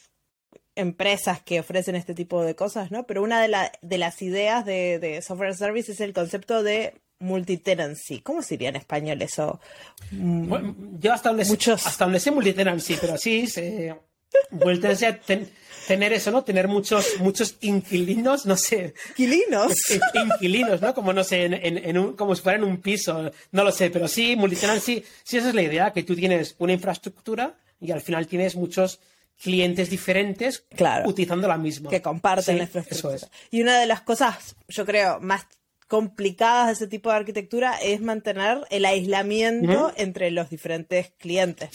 Speaker 1: empresas que ofrecen este tipo de cosas, ¿no? Pero una de, de las ideas de, software service es el concepto de multitenancy. ¿Cómo sería en español eso?
Speaker 2: Mm, yo hasta donde, Muchos... hasta donde sé multitenancy, pero sí, se, tener eso, ¿no? Tener muchos, muchos inquilinos, no sé.
Speaker 1: ¿Inquilinos? <laughs>
Speaker 2: Inquilinos, ¿no? Como, no sé, en, un, como si fuera en un piso, no lo sé, pero sí, multitenancy, sí, esa es la idea, que tú tienes una infraestructura y al final tienes muchos clientes diferentes utilizando la misma.
Speaker 1: Que comparten la infraestructura. Y una de las cosas, yo creo, más complicadas de ese tipo de arquitectura es mantener el aislamiento entre los diferentes clientes.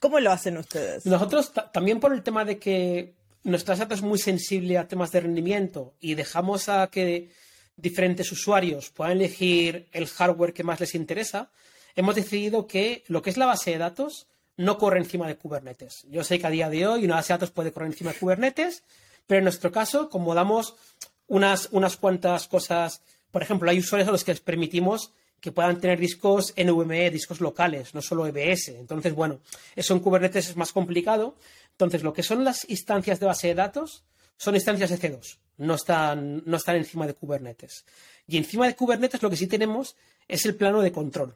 Speaker 1: ¿Cómo lo hacen ustedes?
Speaker 2: Nosotros también por el tema de que nuestra data es muy sensible a temas de rendimiento y dejamos a que diferentes usuarios puedan elegir el hardware que más les interesa, hemos decidido que lo que es la base de datos no corre encima de Kubernetes. Yo sé que a día de hoy una base de datos puede correr encima de Kubernetes, pero en nuestro caso, como damos unas, unas cuantas cosas, por ejemplo, hay usuarios a los que les permitimos que puedan tener discos NVMe, discos locales, no solo EBS. Entonces, bueno, eso en Kubernetes es más complicado. Entonces, lo que son las instancias de base de datos son instancias EC2, no están, no están encima de Kubernetes. Y encima de Kubernetes lo que sí tenemos es el plano de control.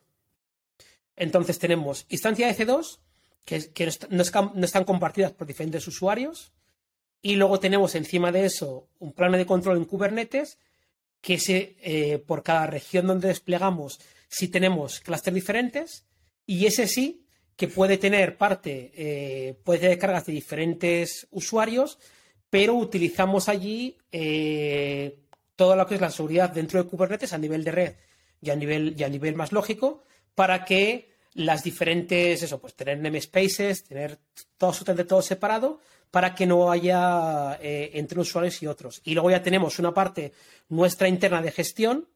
Speaker 2: Entonces tenemos instancia EC2 que, no, están compartidas por diferentes usuarios. Y luego tenemos encima de eso un plano de control en Kubernetes que se, eh, por cada región donde desplegamos, si tenemos clústeres diferentes, y ese sí que puede tener parte, eh, puede tener cargas de diferentes usuarios, pero utilizamos allí eh, todo lo que es la seguridad dentro de Kubernetes a nivel de red y a nivel, y a nivel más lógico para que las diferentes, eso, pues tener namespaces, tener todo absolutamente todo separado para que no haya eh, entre usuarios y otros. Y luego ya tenemos una parte nuestra interna de gestión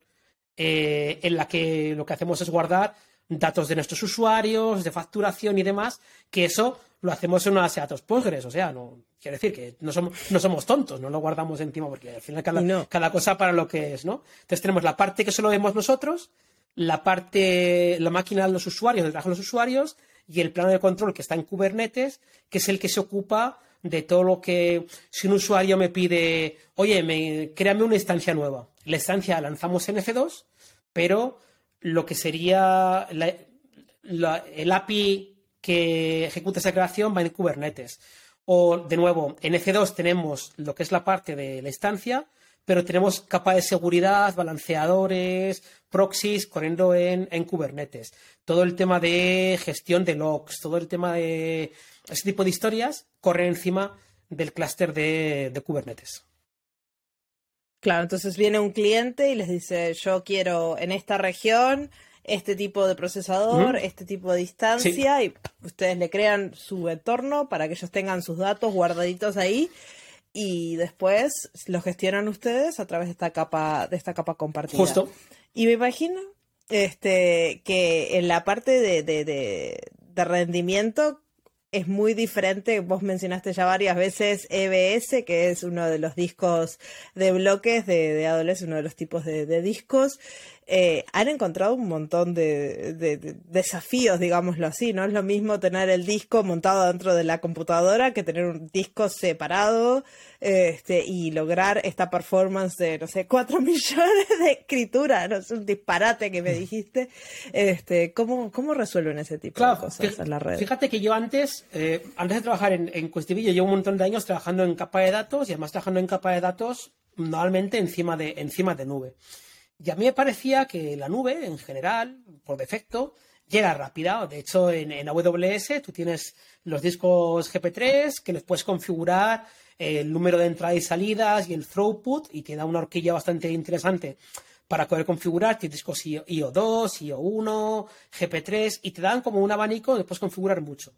Speaker 2: eh, en la que lo que hacemos es guardar datos de nuestros usuarios, de facturación y demás, que eso lo hacemos en una base de datos Postgres, o sea, no quiere decir que no somos, no somos tontos, no lo guardamos encima porque al final cada, cada cosa para lo que es, ¿no? Entonces tenemos la parte que solo vemos nosotros, la parte, la máquina de los usuarios, trabajo de los usuarios y el plano de control que está en Kubernetes, que es el que se ocupa de todo lo que, si un usuario me pide, oye, me, créame una instancia nueva. La instancia la lanzamos en F2, pero lo que sería el API que ejecuta esa creación va en Kubernetes. O, de nuevo, en F2 tenemos lo que es la parte de la instancia, pero tenemos capa de seguridad, balanceadores, proxies corriendo en, Kubernetes. Todo el tema de gestión de logs, todo el tema de ese tipo de historias corre encima del clúster de, Kubernetes.
Speaker 1: Claro, entonces viene un cliente y les dice, yo quiero en esta región este tipo de procesador, este tipo de distancia, y ustedes le crean su entorno para que ellos tengan sus datos guardaditos ahí y después lo gestionan ustedes a través de esta capa, de esta capa compartida.
Speaker 2: Justo.
Speaker 1: Y me imagino este, que en la parte de, de, de rendimiento es muy diferente. Vos mencionaste ya varias veces EBS, que es uno de los discos de bloques de, de Adoles, uno de los tipos de, de discos. Eh, han encontrado un montón de, desafíos, digámoslo así, ¿no? Es lo mismo tener el disco montado dentro de la computadora que tener un disco separado este, y lograr esta performance de, no sé, cuatro <laughs> millones de escritura, ¿no? Es un disparate que me dijiste. Este, ¿cómo, ¿Cómo resuelven ese tipo de cosas en la red?
Speaker 2: Fíjate que yo antes, eh, antes de trabajar en, en yo llevo un montón de años trabajando en capa de datos y además trabajando en capa de datos normalmente encima de, encima de nube. Y a mí me parecía que la nube, en general, por defecto, llega rápida. De hecho, en, AWS tú tienes los discos GP3 que les puedes configurar el número de entradas y salidas y el throughput y te da una horquilla bastante interesante para poder configurar tus discos IO2, IO1, GP3 y te dan como un abanico que puedes configurar mucho.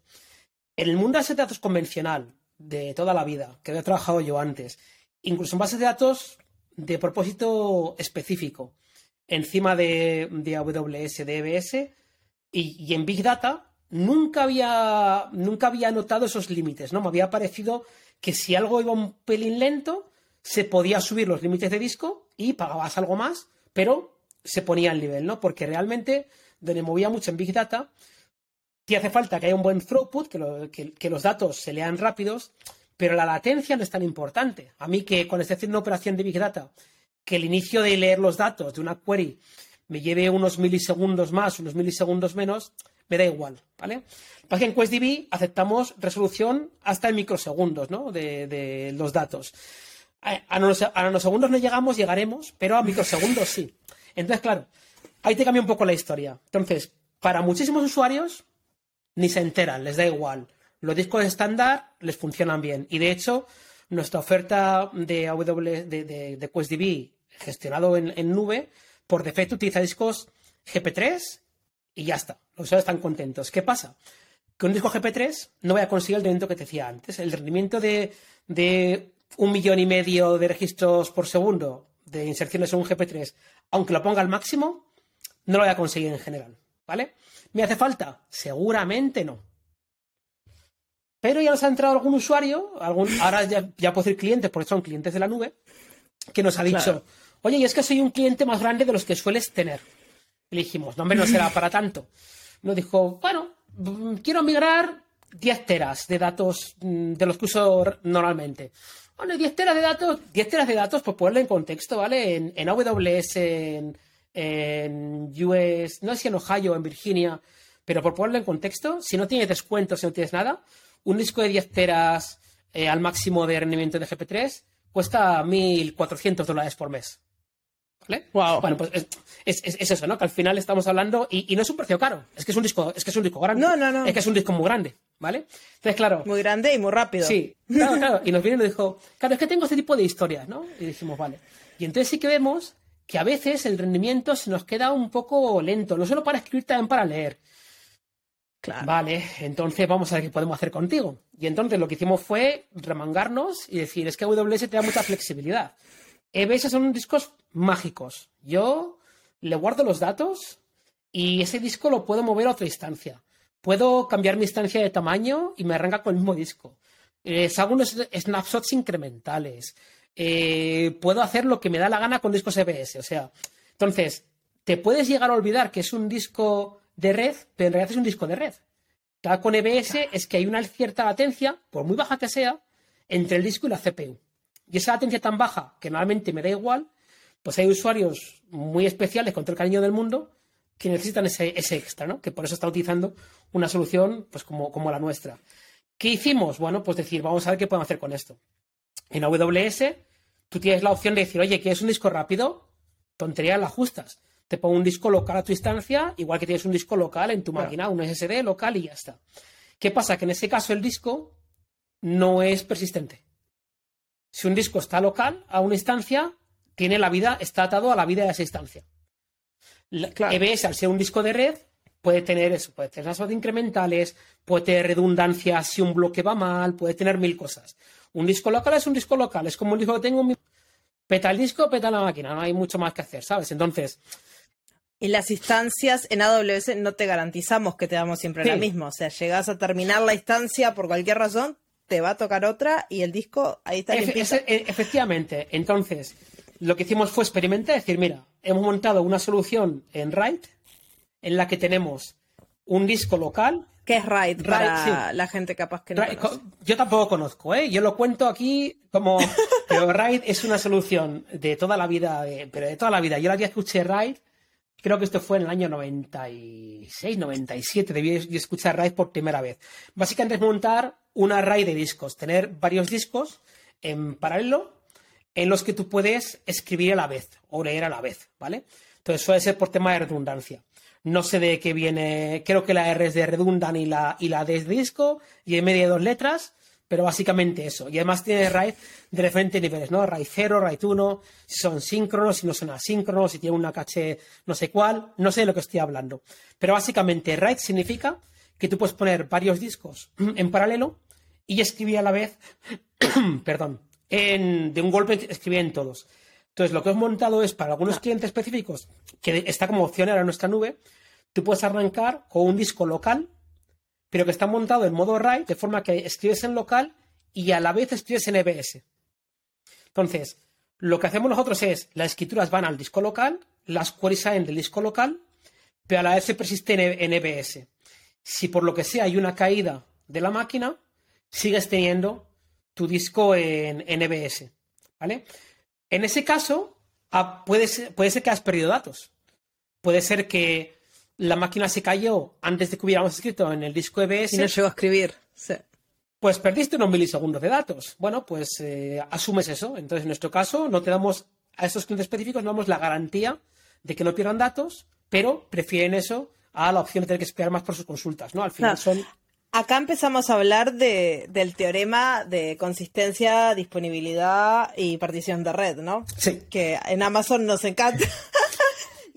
Speaker 2: En el mundo de bases de datos convencional de toda la vida, que había trabajado yo antes, incluso en bases de datos de propósito específico encima de, AWS, DBS y, en Big Data nunca había, nunca había notado esos límites, ¿no? Me había parecido que si algo iba un pelín lento, se podía subir los límites de disco y pagabas algo más, pero se ponía el nivel, ¿no? Porque realmente, donde movía mucho en Big Data, te hace falta que haya un buen throughput, que los datos se lean rápidos, pero la latencia no es tan importante. A mí que cuando estoy haciendo una operación de Big Data, que el inicio de leer los datos de una query me lleve unos milisegundos más, unos milisegundos menos, me da igual, ¿vale? Para en QuestDB aceptamos resolución hasta en microsegundos, ¿no? De, los datos. A, nanosegundos no llegamos, llegaremos, pero a microsegundos sí. Entonces, claro, ahí te cambia un poco la historia. Entonces, para muchísimos usuarios, ni se enteran, les da igual los discos estándar les funcionan bien. Y de hecho, nuestra oferta de AWS, de, de, QuestDB gestionado en, nube, por defecto utiliza discos GP3 y ya está. Los usuarios están contentos. ¿Qué pasa? Que un disco GP3 no voy a conseguir el rendimiento que te decía antes. El rendimiento de, de un millón y medio de registros por segundo de inserciones en un GP3, aunque lo ponga al máximo, no lo voy a conseguir en general. ¿Vale? ¿Me hace falta? Seguramente no. Pero ya nos ha entrado algún usuario, algún, ahora ya, ya puedo decir clientes porque son clientes de la nube, que nos ha dicho, oye, y es que soy un cliente más grande de los que sueles tener. Y le dijimos, no, hombre, no será para tanto. Nos dijo, bueno, mm, quiero migrar 10 teras de datos mm, de los que uso normalmente. Bueno, 10 teras de datos, 10 teras de datos, pues ponerlo en contexto, ¿vale? En, en AWS, en, en US, no sé si en Ohio, en Virginia, pero por ponerlo en contexto, si no tienes descuentos, si no tienes nada, un disco de 10 teras eh, al máximo de rendimiento de GP3 cuesta 1.400 dólares por mes. ¿Vale?
Speaker 1: Wow.
Speaker 2: Bueno, pues es, eso, ¿no? Que al final estamos hablando, y, no es un precio caro, es que es un disco, es que es un disco grande.
Speaker 1: No, no, no.
Speaker 2: Es que es un disco muy grande, ¿vale? Entonces, claro.
Speaker 1: Muy grande y muy rápido.
Speaker 2: Sí, claro, claro. <laughs> Y nos viene y nos dijo, claro, es que tengo este tipo de historias, ¿no? Y dijimos, vale. Y entonces sí que vemos que a veces el rendimiento se nos queda un poco lento, no solo para escribir, también para leer. Vale, entonces vamos a ver qué podemos hacer contigo. Y entonces lo que hicimos fue remangarnos y decir, es que AWS te da mucha flexibilidad. EBS son discos mágicos. Yo le guardo los datos y ese disco lo puedo mover a otra instancia. Puedo cambiar mi instancia de tamaño y me arranca con el mismo disco. Eh, hago unos snapshots incrementales. Eh, puedo hacer lo que me da la gana con discos EBS. O sea, entonces, te puedes llegar a olvidar que es un disco de red, pero en realidad es un disco de red. Cada con EBS es que hay una cierta latencia, por muy baja que sea, entre el disco y la CPU. Y esa latencia tan baja, que normalmente me da igual, pues hay usuarios muy especiales con todo el cariño del mundo que necesitan ese, extra, ¿no? Que por eso está utilizando una solución pues como, como la nuestra. ¿Qué hicimos? Bueno, pues decir, vamos a ver qué podemos hacer con esto. En AWS, tú tienes la opción de decir, oye, ¿quieres un disco rápido? Tontería, la ajustas te pongo un disco local a tu instancia, igual que tienes un disco local en tu máquina, un SSD local y ya está. ¿Qué pasa? Que en ese caso el disco no es persistente. Si un disco está local a una instancia, tiene la vida, está atado a la vida de esa instancia.
Speaker 1: Claro.
Speaker 2: EBS, al ser un disco de red, puede tener eso, puede tener las incrementales, puede tener redundancia si un bloque va mal, puede tener mil cosas. Un disco local es un disco local, es como un disco que tengo, mi- peta el disco, peta la máquina, no hay mucho más que hacer, ¿sabes? Entonces,
Speaker 1: Y las instancias en AWS no te garantizamos que te damos siempre la
Speaker 2: Sí.
Speaker 1: misma. O sea, llegas a terminar la instancia por cualquier razón, te va a tocar otra y el disco ahí está
Speaker 2: Efe-
Speaker 1: limpito.
Speaker 2: ese- e- efectivamente, entonces, lo que hicimos fue experimentar, decir, mira, hemos montado una solución en RAID en la que tenemos un disco local.
Speaker 1: ¿Qué es RAID
Speaker 2: RAID,
Speaker 1: para la gente capaz que no
Speaker 2: RAID-
Speaker 1: conoce?
Speaker 2: co- yo tampoco conozco, ¿eh? Yo lo cuento aquí como... <laughs> Pero RAID es una solución de toda la vida, pero de toda la vida. Yo la día escuché RAID, creo que esto fue en el año 96, 97, debí escuchar RAID por primera vez. Básicamente es montar una RAID de discos, tener varios discos en paralelo en los que tú puedes escribir a la vez o leer a la vez, ¿vale? Entonces suele ser por tema de redundancia. No sé de qué viene, creo que la R es de redundan y la, y la D es de disco, y en medio de dos letras, pero básicamente eso. Y además tiene RAID de diferentes niveles, ¿no? RAID 0, RAID 1, si son síncronos, si no son asíncronos, si tiene una caché no sé cuál, no sé de lo que estoy hablando. Pero básicamente RAID significa que tú puedes poner varios discos <clears throat> en paralelo y escribir a la vez, <clears throat> perdón, en, de un golpe escribir en todos. Entonces, lo que hemos montado es para algunos clientes específicos, que está como opción en nuestra nube, tú puedes arrancar con un disco local, pero que está montado en modo RAID, de forma que escribes en local y a la vez escribes en EBS. Entonces, lo que hacemos nosotros es, las escrituras van al disco local, las queries salen del disco local, pero a la vez se persiste en, E- EBS. Si por lo que sea hay una caída de la máquina, sigues teniendo tu disco en, EBS. ¿Vale? En ese caso, ah, puede puede ser que has perdido datos. Puede ser que la máquina se cayó antes de que hubiéramos escrito en el disco EBS.
Speaker 1: Y no llegó a escribir. Sí.
Speaker 2: Pues perdiste unos milisegundos de datos. Bueno, pues eh, asumes eso. Entonces, en nuestro caso, no te damos a estos clientes específicos, no damos la garantía de que no pierdan datos, pero prefieren eso a la opción de tener que esperar más por sus consultas, ¿no? Al final son.
Speaker 1: Acá empezamos a hablar de, del teorema de consistencia, disponibilidad y partición de red, ¿no?
Speaker 2: Sí.
Speaker 1: Que en Amazon nos encanta.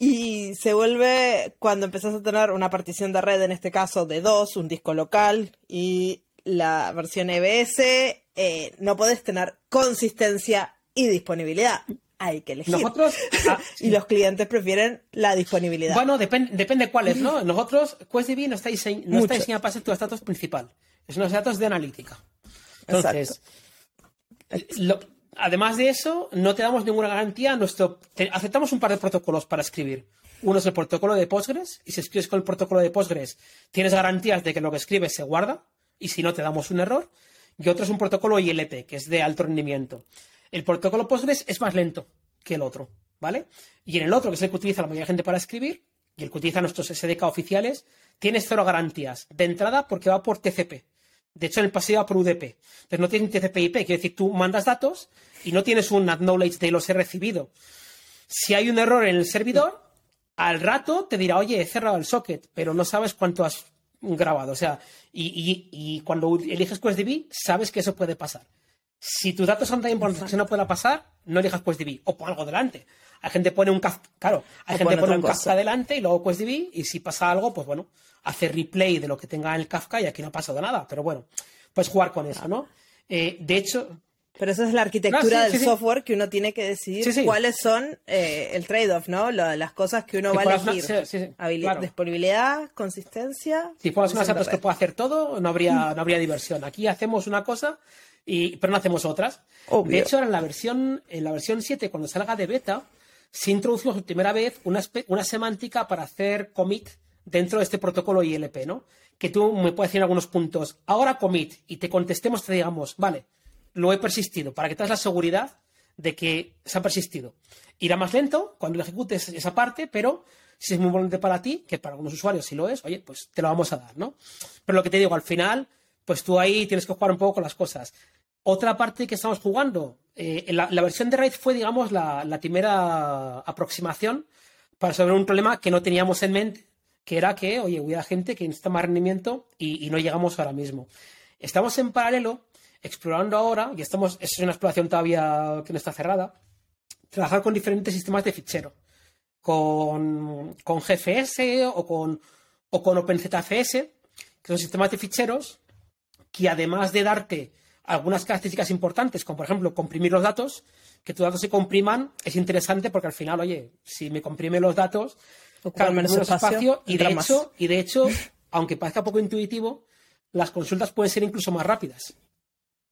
Speaker 1: Y se vuelve cuando empezás a tener una partición de red, en este caso de dos, un disco local y la versión EBS, eh, no podés tener consistencia y disponibilidad. Hay que elegir.
Speaker 2: Nosotros. <laughs> ah,
Speaker 1: Y los clientes prefieren la disponibilidad.
Speaker 2: Bueno, depen- depende cuáles, ¿no? Nosotros, QuestDB no está, dise- no está diseñado para ser tu datos principal. Es unos datos de analítica. Entonces, lo- además de eso, no te damos ninguna garantía. Nuestro, aceptamos un par de protocolos para escribir. Uno es el protocolo de Postgres, y si escribes con el protocolo de Postgres, tienes garantías de que lo que escribes se guarda, y si no, te damos un error. Y otro es un protocolo ILP, que es de alto rendimiento. El protocolo Postgres es más lento que el otro, ¿vale? Y en el otro, que es el que utiliza la mayoría de gente para escribir, y el que utiliza nuestros SDK oficiales, tienes cero garantías. De entrada, porque va por TCP. De hecho, en el paseo va por UDP. Entonces no tienes TCP/IP, quiere decir, tú mandas datos y no tienes un acknowledge de los he recibido. Si hay un error en el servidor, al rato te dirá, oye, he cerrado el socket, pero no sabes cuánto has grabado. O sea, y cuando eliges QuestDB, sabes que eso puede pasar. Si tus datos son tan importantes que no pueda pasar, no elijas QuestDB o pon algo delante. Hay gente que pone un Kafka, claro, hay
Speaker 1: O
Speaker 2: gente
Speaker 1: pone
Speaker 2: un
Speaker 1: cosa.
Speaker 2: Kafka delante y luego QuestDB y si pasa algo, pues bueno, hace replay de lo que tenga en el Kafka y aquí no ha pasado nada. Pero bueno, puedes jugar con eso, ¿no? Eh, de hecho,
Speaker 1: Pero esa es la arquitectura
Speaker 2: No, sí,
Speaker 1: del
Speaker 2: sí, sí.
Speaker 1: software que uno tiene que decidir cuáles son eh, el trade-off, ¿no? La- las cosas que uno va a
Speaker 2: una-
Speaker 1: elegir.
Speaker 2: sí, sí, sí,
Speaker 1: Habili-
Speaker 2: claro.
Speaker 1: Disponibilidad, consistencia.
Speaker 2: Si fueras una
Speaker 1: partición de
Speaker 2: datos que puede hacer todo, no habría, no habría diversión. Aquí hacemos una cosa, y, pero no hacemos otras.
Speaker 1: Obvio.
Speaker 2: De hecho, ahora en la versión, en la versión 7, cuando salga de beta, se introducimos por primera vez una, una semántica para hacer commit dentro de este protocolo ILP, ¿no? Que tú me puedes decir en algunos puntos, ahora commit, y te contestemos, te digamos, vale, lo he persistido, para que tengas la seguridad de que se ha persistido. Irá más lento cuando lo ejecutes esa parte, pero si es muy importante para ti, que para algunos usuarios sí lo es, oye, pues te lo vamos a dar, ¿no? Pero lo que te digo, al final, pues tú ahí tienes que jugar un poco con las cosas. Otra parte que estamos jugando, eh, la, la versión de RAID fue, digamos, la, la primera aproximación para resolver un problema que no teníamos en mente, que era que, oye, hubiera gente que necesita más rendimiento y, y no llegamos ahora mismo. Estamos en paralelo explorando ahora, y estamos, es una exploración todavía que no está cerrada, trabajar con diferentes sistemas de fichero, con, con GFS o con, o con OpenZFS, que son sistemas de ficheros que además de darte algunas características importantes, como por ejemplo comprimir los datos, que tus datos se compriman, es interesante porque al final, oye, si me comprime los datos,
Speaker 1: Ocupan menos espacio,
Speaker 2: y de
Speaker 1: más.
Speaker 2: hecho, y de hecho, <laughs> aunque parezca poco intuitivo, las consultas pueden ser incluso más rápidas.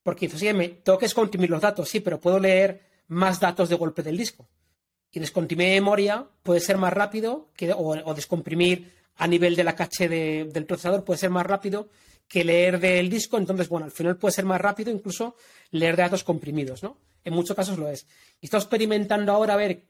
Speaker 2: Porque dices, oye, me tengo que descomprimir los datos, sí, pero puedo leer más datos de golpe del disco. Y descomprimir memoria puede ser más rápido que, o, o descomprimir a nivel de la caché de- del procesador puede ser más rápido que leer del disco. Entonces, bueno, al final puede ser más rápido incluso leer de datos comprimidos, ¿no? En muchos casos lo es. Y estoy experimentando ahora a ver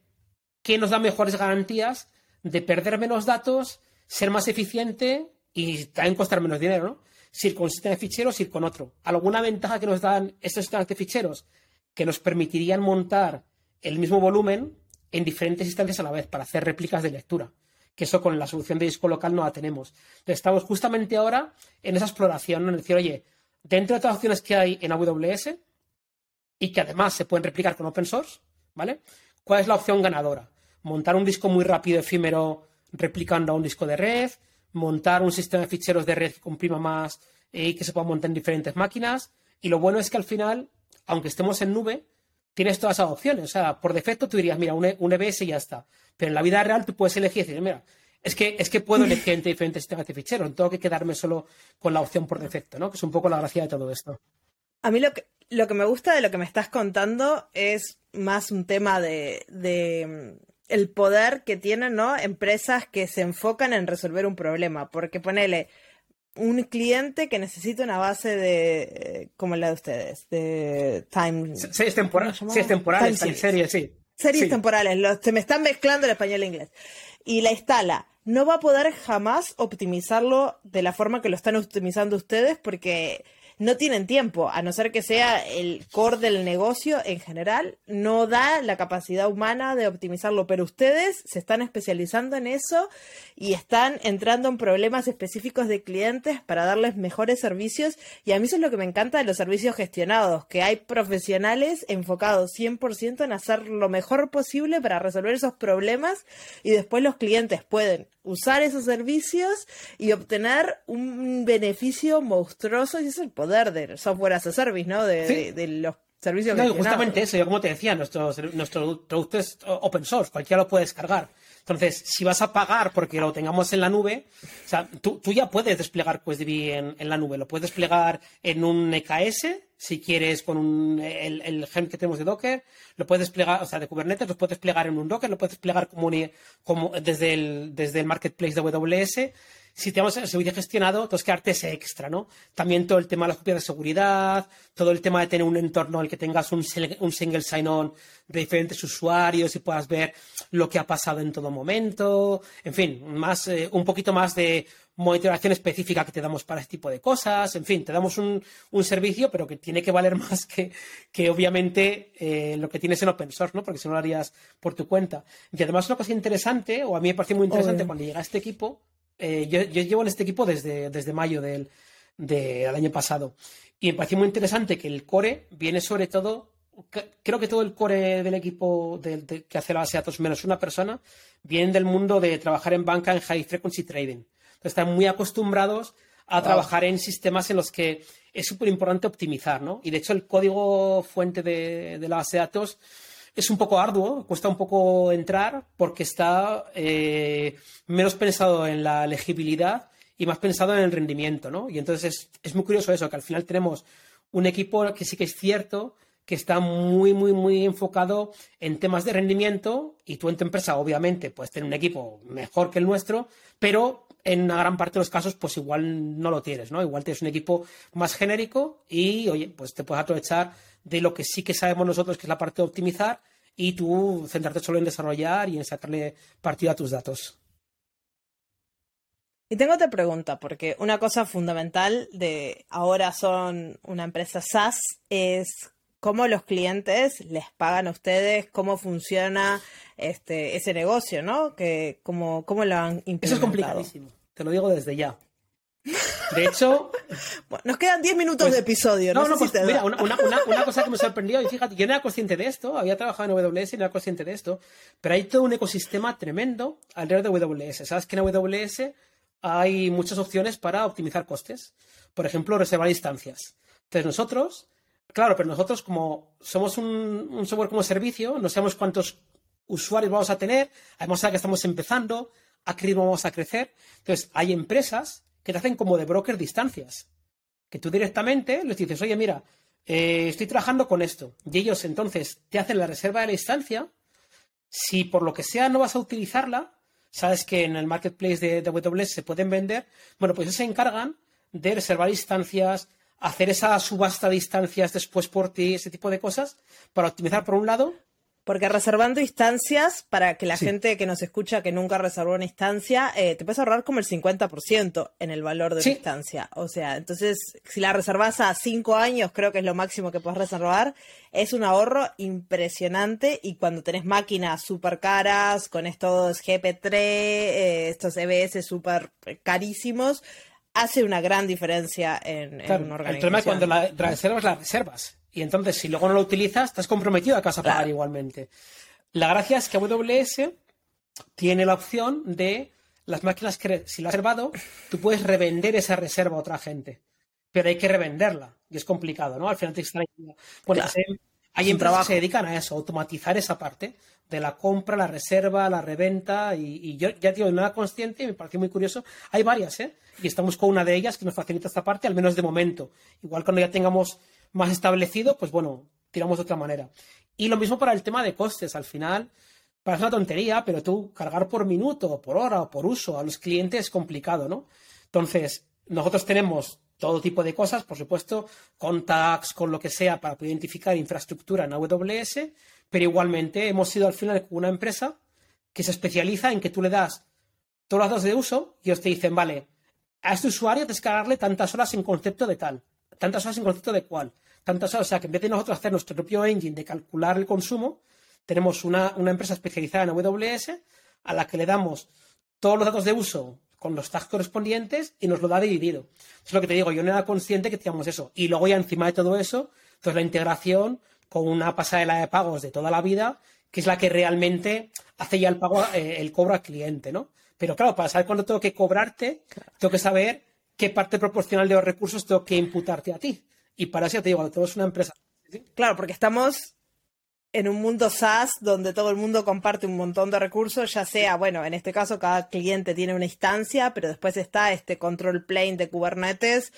Speaker 2: qué nos da mejores garantías de perder menos datos, ser más eficiente y también costar menos dinero, ¿no? Si ir con un sistema de ficheros, ir con otro. ¿Alguna ventaja que nos dan estos sistemas de ficheros? Que nos permitirían montar el mismo volumen en diferentes instancias a la vez para hacer réplicas de lectura. Que eso con la solución de disco local no la tenemos. Entonces, estamos justamente ahora en esa exploración, en decir, oye, dentro de todas las opciones que hay en AWS y que además se pueden replicar con open source, ¿vale? ¿Cuál es la opción ganadora? Montar un disco muy rápido, efímero, replicando a un disco de red, montar un sistema de ficheros de red que comprima más eh, y que se pueda montar en diferentes máquinas. Y lo bueno es que al final, aunque estemos en nube, tienes todas esas opciones. O sea, por defecto tú dirías, mira, un, E- un EBS y ya está. Pero en la vida real tú puedes elegir y decir, mira, es que, es que puedo <laughs> elegir entre diferentes sistemas de ficheros, no tengo que quedarme solo con la opción por defecto, ¿no? Que es un poco la gracia de todo esto.
Speaker 1: A mí lo que, lo que me gusta de lo que me estás contando es más un tema de, de mm, el poder que tienen, ¿no? Empresas que se enfocan en resolver un problema. Porque ponele un cliente que necesita una base de eh, como la de ustedes, de time
Speaker 2: Series temporales,
Speaker 1: ¿Cómo se
Speaker 2: series temporales,
Speaker 1: Time
Speaker 2: time series, sí.
Speaker 1: series
Speaker 2: Sí.
Speaker 1: temporales, los- se me están mezclando el español e inglés. Y la instala. No va a poder jamás optimizarlo de la forma que lo están optimizando ustedes porque no tienen tiempo, a no ser que sea el core del negocio en general, no da la capacidad humana de optimizarlo, pero ustedes se están especializando en eso y están entrando en problemas específicos de clientes para darles mejores servicios. Y a mí eso es lo que me encanta de los servicios gestionados, que hay profesionales enfocados 100% en hacer lo mejor posible para resolver esos problemas y después los clientes pueden usar esos servicios y obtener un beneficio monstruoso y ese es el poder del software as a service, ¿no? De,
Speaker 2: Sí.
Speaker 1: de- de los servicios
Speaker 2: No, justamente eso, yo como te decía, nuestro, nuestro producto es open source, cualquiera lo puede descargar. Entonces, si vas a pagar porque lo tengamos en la nube, o sea, tú, tú ya puedes desplegar QuestDB en, en la nube, lo puedes desplegar en un EKS, si quieres con un, el, el que tenemos de Docker, lo puedes desplegar, o sea, de Kubernetes, lo puedes desplegar en un Docker, lo puedes desplegar como, desde, el, desde el marketplace de AWS. Si tenemos el servicio gestionado, entonces quedarte ese extra, ¿no? También todo el tema de las copias de seguridad, todo el tema de tener un entorno en el que tengas un, un single sign-on de diferentes usuarios y puedas ver lo que ha pasado en todo momento. En fin, más, eh, un poquito más de monitoración específica que te damos para este tipo de cosas. En fin, te damos un, un servicio, pero que tiene que valer <laughs> más que, que obviamente eh, lo que tienes en open source, ¿no? Porque si no lo harías por tu cuenta. Y además una cosa interesante, o a mí me pareció muy interesante
Speaker 1: Obvio.
Speaker 2: cuando llega este equipo, eh, yo, yo llevo en este equipo desde, desde mayo del, del año pasado. Y me pareció muy interesante que el core viene sobre todo, creo que todo el core del equipo del- de- que hace la base de datos menos una persona, vienen del mundo de trabajar en banca en high frequency trading. Entonces están muy acostumbrados a trabajar en sistemas en los que es súper importante optimizar, ¿no? Y de hecho el código fuente de, de la base de datos es un poco arduo, cuesta un poco entrar porque está eh, menos pensado en la legibilidad y más pensado en el rendimiento, ¿no? Y entonces es, es muy curioso eso, que al final tenemos un equipo que sí que es cierto que está muy, muy, muy enfocado en temas de rendimiento y tú en tu empresa obviamente puedes tener un equipo mejor que el nuestro, pero en una gran parte de los casos pues igual no lo tienes, ¿no? Igual tienes un equipo más genérico y, oye, pues te puedes aprovechar de lo que sí que sabemos nosotros que es la parte de optimizar y tú centrarte solo en desarrollar y en sacarle partido a tus datos.
Speaker 1: Y tengo otra pregunta, porque una cosa fundamental de ahora son una empresa SaaS es cómo los clientes les pagan a ustedes, cómo funciona este ese negocio, ¿no? Que cómo, cómo lo han implementado.
Speaker 2: Eso es complicadísimo, te lo digo desde ya. De hecho. <laughs>
Speaker 1: Bueno, nos quedan 10 minutos pues, de episodio. No, no, pues,
Speaker 2: mira, una, cosa que me sorprendió, y fíjate, yo no era consciente de esto, había trabajado en AWS y no era consciente de esto, pero hay todo un ecosistema tremendo alrededor de AWS. Sabes que en AWS hay muchas opciones para optimizar costes. Por ejemplo, reservar instancias. Entonces, nosotros, claro, pero nosotros, como somos un, software como servicio, no sabemos cuántos usuarios vamos a tener, además, que estamos empezando, a qué ritmo vamos a crecer. Entonces, hay empresas que te hacen como de broker distancias. Que tú directamente les dices, oye, mira, eh, estoy trabajando con esto. Y ellos entonces te hacen la reserva de la instancia. Si por lo que sea no vas a utilizarla, sabes que en el marketplace de, de AWS se pueden vender, bueno, pues ellos se encargan de reservar instancias, hacer esa subasta de instancias después por ti, ese tipo de cosas, para optimizar por un lado
Speaker 1: porque reservando instancias, para que la gente que nos escucha que nunca reservó una instancia, eh, te puedes ahorrar como el 50% en el valor de la instancia. O sea, entonces, si la reservas a 5 años, creo que es lo máximo que puedes reservar, es un ahorro impresionante. Y cuando tenés máquinas súper caras, con estos GP3, eh, estos EBS súper carísimos, hace una gran diferencia en, en una organización. El
Speaker 2: problema es cuando la reservas las reservas. Y entonces, si luego no lo utilizas, estás comprometido a que vas a pagar igualmente. La gracia es que AWS tiene la opción de las máquinas que, si lo has reservado, tú puedes revender esa reserva a otra gente. Pero hay que revenderla. Y es complicado, ¿no? Al final te Bueno, hay empresas que se dedican a eso, automatizar esa parte de la compra, la reserva, la reventa. Y, yo ya digo, era consciente me pareció muy curioso. Hay varias, ¿eh? Y estamos con una de ellas que nos facilita esta parte, al menos de momento. Igual cuando ya tengamos más establecido, pues bueno, tiramos de otra manera. Y lo mismo para el tema de costes. Al final, parece una tontería, pero tú cargar por minuto, o por hora, o por uso a los clientes es complicado, ¿no? Entonces, nosotros tenemos todo tipo de cosas, por supuesto, contacts, con lo que sea, para poder identificar infraestructura en AWS, pero igualmente hemos sido al final una empresa que se especializa en que tú le das todos los datos de uso y ellos te dicen, vale, a este usuario tienes que darle tantas horas en concepto de tal, tantas horas en concepto de cual, tantas horas, o sea que en vez de nosotros hacer nuestro propio engine de calcular el consumo, tenemos una, empresa especializada en AWS a la que le damos todos los datos de uso con los tags correspondientes y nos lo da dividido. Es lo que te digo, yo no era consciente que teníamos eso. Y luego ya encima de todo eso, entonces la integración con una pasarela de pagos de toda la vida, que es la que realmente hace ya el pago, eh, el cobro al cliente, ¿no? Pero claro, para saber cuándo tengo que cobrarte, tengo que saber qué parte proporcional de los recursos tengo que imputarte a ti. Y para eso te digo, cuando es una empresa.
Speaker 1: Claro, porque estamos en un mundo SaaS donde todo el mundo comparte un montón de recursos, ya sea, bueno, en este caso cada cliente tiene una instancia, pero después está este control plane de Kubernetes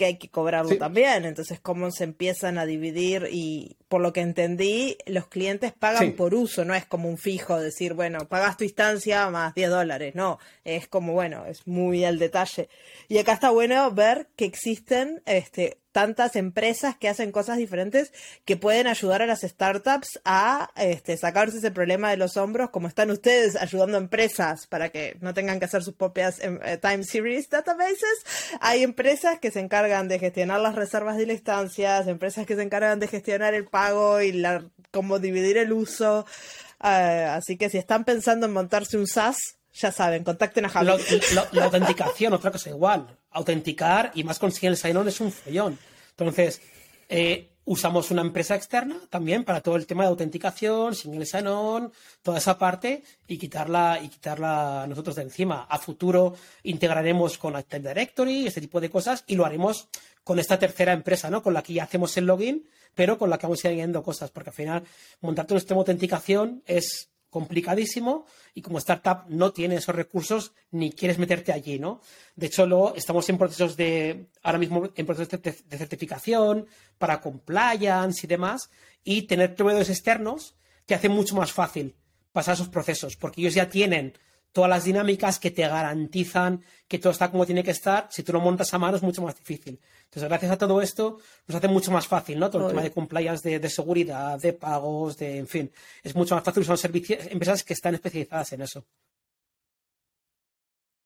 Speaker 1: que hay que cobrarlo también. Entonces, cómo se empiezan a dividir y por lo que entendí, los clientes pagan por uso, no es como un fijo, decir, bueno, pagas tu instancia más 10 dólares, no, es como, bueno, es muy al detalle. Y acá está bueno ver que existen este, tantas empresas que hacen cosas diferentes que pueden ayudar a las startups a este, sacarse ese problema de los hombros, como están ustedes ayudando a empresas para que no tengan que hacer sus propias em, eh, time series databases. Hay empresas que se encargan de gestionar las reservas de instancias, empresas que se encargan de gestionar el pago y la, cómo dividir el uso. Eh, así que si están pensando en montarse un SaaS, ya saben, contacten a Javi.
Speaker 2: la autenticación, otra cosa igual. Autenticar y más con el sign-on es un follón. Entonces, eh, usamos una empresa externa también para todo el tema de autenticación, single sign-on, toda esa parte y quitarla y quitarla nosotros de encima. A futuro integraremos con Active Directory, este tipo de cosas y lo haremos con esta tercera empresa, ¿no? Con la que ya hacemos el login, pero con la que vamos añadiendo cosas, porque al final montarte un sistema de autenticación es complicadísimo y como startup no tiene esos recursos ni quieres meterte allí, ¿no? De hecho, lo, estamos en procesos de, ahora mismo en procesos de, certificación para compliance y demás y tener proveedores externos te hace mucho más fácil pasar esos procesos porque ellos ya tienen todas las dinámicas que te garantizan que todo está como tiene que estar. Si tú lo montas a mano es mucho más difícil. Entonces, gracias a todo esto, nos hace mucho más fácil, ¿no? Todo el tema de compliance, de, seguridad, de pagos, de, en fin, es mucho más fácil usar servicios, empresas que están especializadas en eso.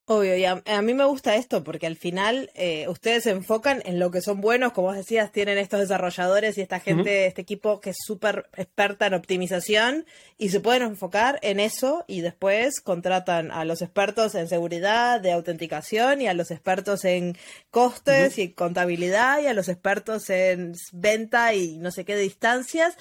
Speaker 1: Obvio, y a, mí me gusta esto porque al final eh, ustedes se enfocan en lo que son buenos, como vos decías, tienen estos desarrolladores y esta gente, este equipo que es súper experta en optimización y se pueden enfocar en eso y después contratan a los expertos en seguridad, de autenticación y a los expertos en costes y contabilidad y a los expertos en venta y no sé qué distancias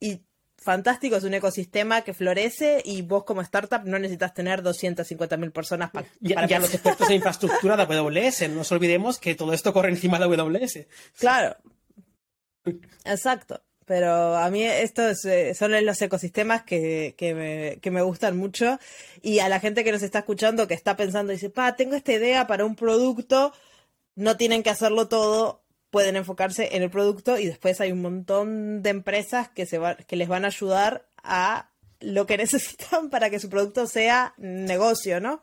Speaker 1: y fantástico, es un ecosistema que florece y vos como startup no necesitas tener 250 mil personas para...
Speaker 2: Ya, ya los expertos en <laughs> infraestructura de AWS, no nos olvidemos que todo esto corre encima de AWS.
Speaker 1: Claro, exacto. Pero a mí estos eh, son los ecosistemas que, me, que, me, gustan mucho. Y a la gente que nos está escuchando, que está pensando, dice, pa, tengo esta idea para un producto, no tienen que hacerlo todo, pueden enfocarse en el producto y después hay un montón de empresas que, se que les van a ayudar a lo que <laughs> necesitan para que su producto sea negocio, ¿no?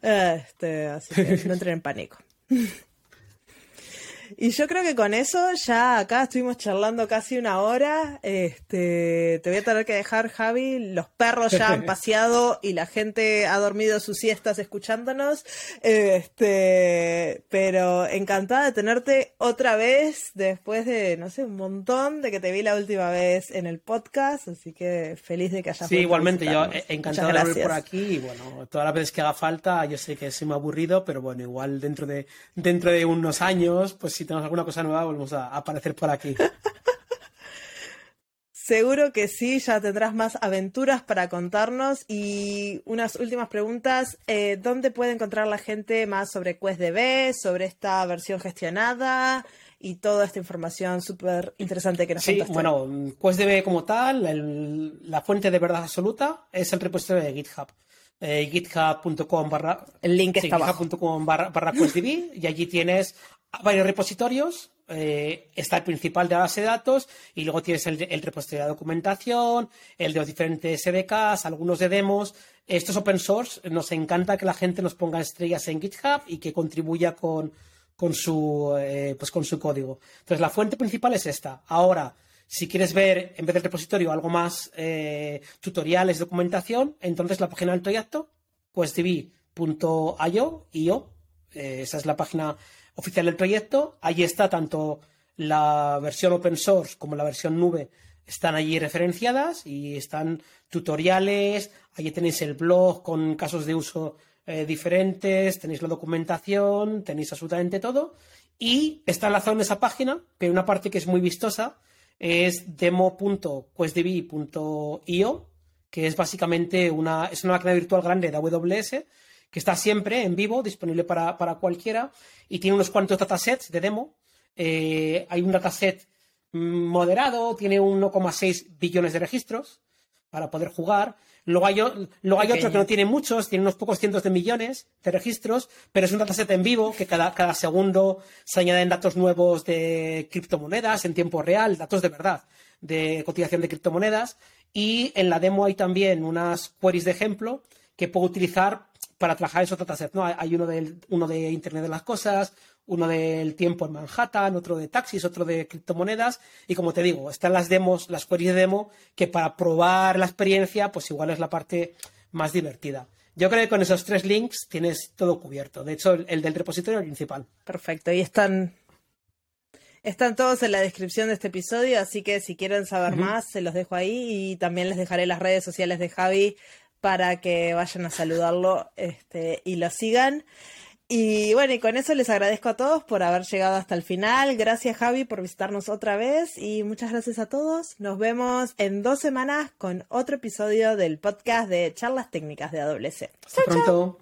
Speaker 1: Este, así que no entren en pánico. <laughs> Y yo creo que con eso ya acá estuvimos charlando casi una hora. Este, te voy a tener que dejar, Javi. Los perros ya han <laughs> paseado y la gente ha dormido sus siestas escuchándonos. Este, pero encantada de tenerte otra vez después de, no sé, un montón de que te vi la última vez en el podcast. Así que feliz de que hayas
Speaker 2: Sí, igualmente, yo encantado de volver por aquí. Y bueno, todas las veces que haga falta, yo sé que soy muy aburrido, pero bueno, igual dentro de, dentro de unos años, pues si tenemos alguna cosa nueva, volvemos a, aparecer por aquí. <laughs>
Speaker 1: Seguro que sí, ya tendrás más aventuras para contarnos. Y unas últimas preguntas. Eh, ¿Dónde puede encontrar la gente más sobre QuestDB, sobre esta versión gestionada y toda esta información súper interesante que nos
Speaker 2: Sí, bueno, QuestDB como tal, la fuente de verdad absoluta es el repositorio de GitHub. Eh, github.com barra
Speaker 1: el link está
Speaker 2: barra, barra QuestDB y allí tienes varios repositorios. Eh, está el principal de la base de datos y luego tienes el, repositorio de documentación, el de los diferentes SDKs, algunos de demos. Esto es open source. Nos encanta que la gente nos ponga estrellas en GitHub y que contribuya con, con, su, eh, pues con su código. Entonces, la fuente principal es esta. Ahora, si quieres ver, en vez del repositorio, algo más eh, tutoriales, documentación, entonces la página del proyecto, pues db.io, esa es la página oficial del proyecto. Allí está tanto la versión open source como la versión nube están allí referenciadas y están tutoriales, allí tenéis el blog con casos de uso eh, diferentes, tenéis la documentación, tenéis absolutamente todo y está enlazado en esa página, pero una parte que es muy vistosa es demo.questdb.io, que es básicamente una, es una máquina virtual grande de AWS que está siempre en vivo, disponible para, cualquiera, y tiene unos cuantos datasets de demo. Eh, hay un dataset moderado, tiene 1,6 billones de registros para poder jugar. Luego hay, hay otro que no tiene muchos, tiene unos pocos cientos de millones de registros, pero es un dataset en vivo que cada, cada segundo se añaden datos nuevos de criptomonedas en tiempo real, datos de verdad de cotización de criptomonedas. Y en la demo hay también unas queries de ejemplo que puedo utilizar para trabajar esos datasets. ¿no? Hay uno, del, uno de Internet de las Cosas, uno del tiempo en Manhattan, otro de taxis, otro de criptomonedas. Y como te digo, están las demos, las queries de demo, que para probar la experiencia, pues igual es la parte más divertida. Yo creo que con esos tres links tienes todo cubierto. De hecho, el, del repositorio principal.
Speaker 1: Perfecto. Y están, están todos en la descripción de este episodio, así que si quieren saber más, se los dejo ahí. Y también les dejaré las redes sociales de Javi para que vayan a saludarlo este, y lo sigan. Y bueno, y con eso les agradezco a todos por haber llegado hasta el final. Gracias Javi por visitarnos otra vez y muchas gracias a todos. Nos vemos en dos semanas con otro episodio del podcast de charlas técnicas de AWS.
Speaker 2: Hasta pronto.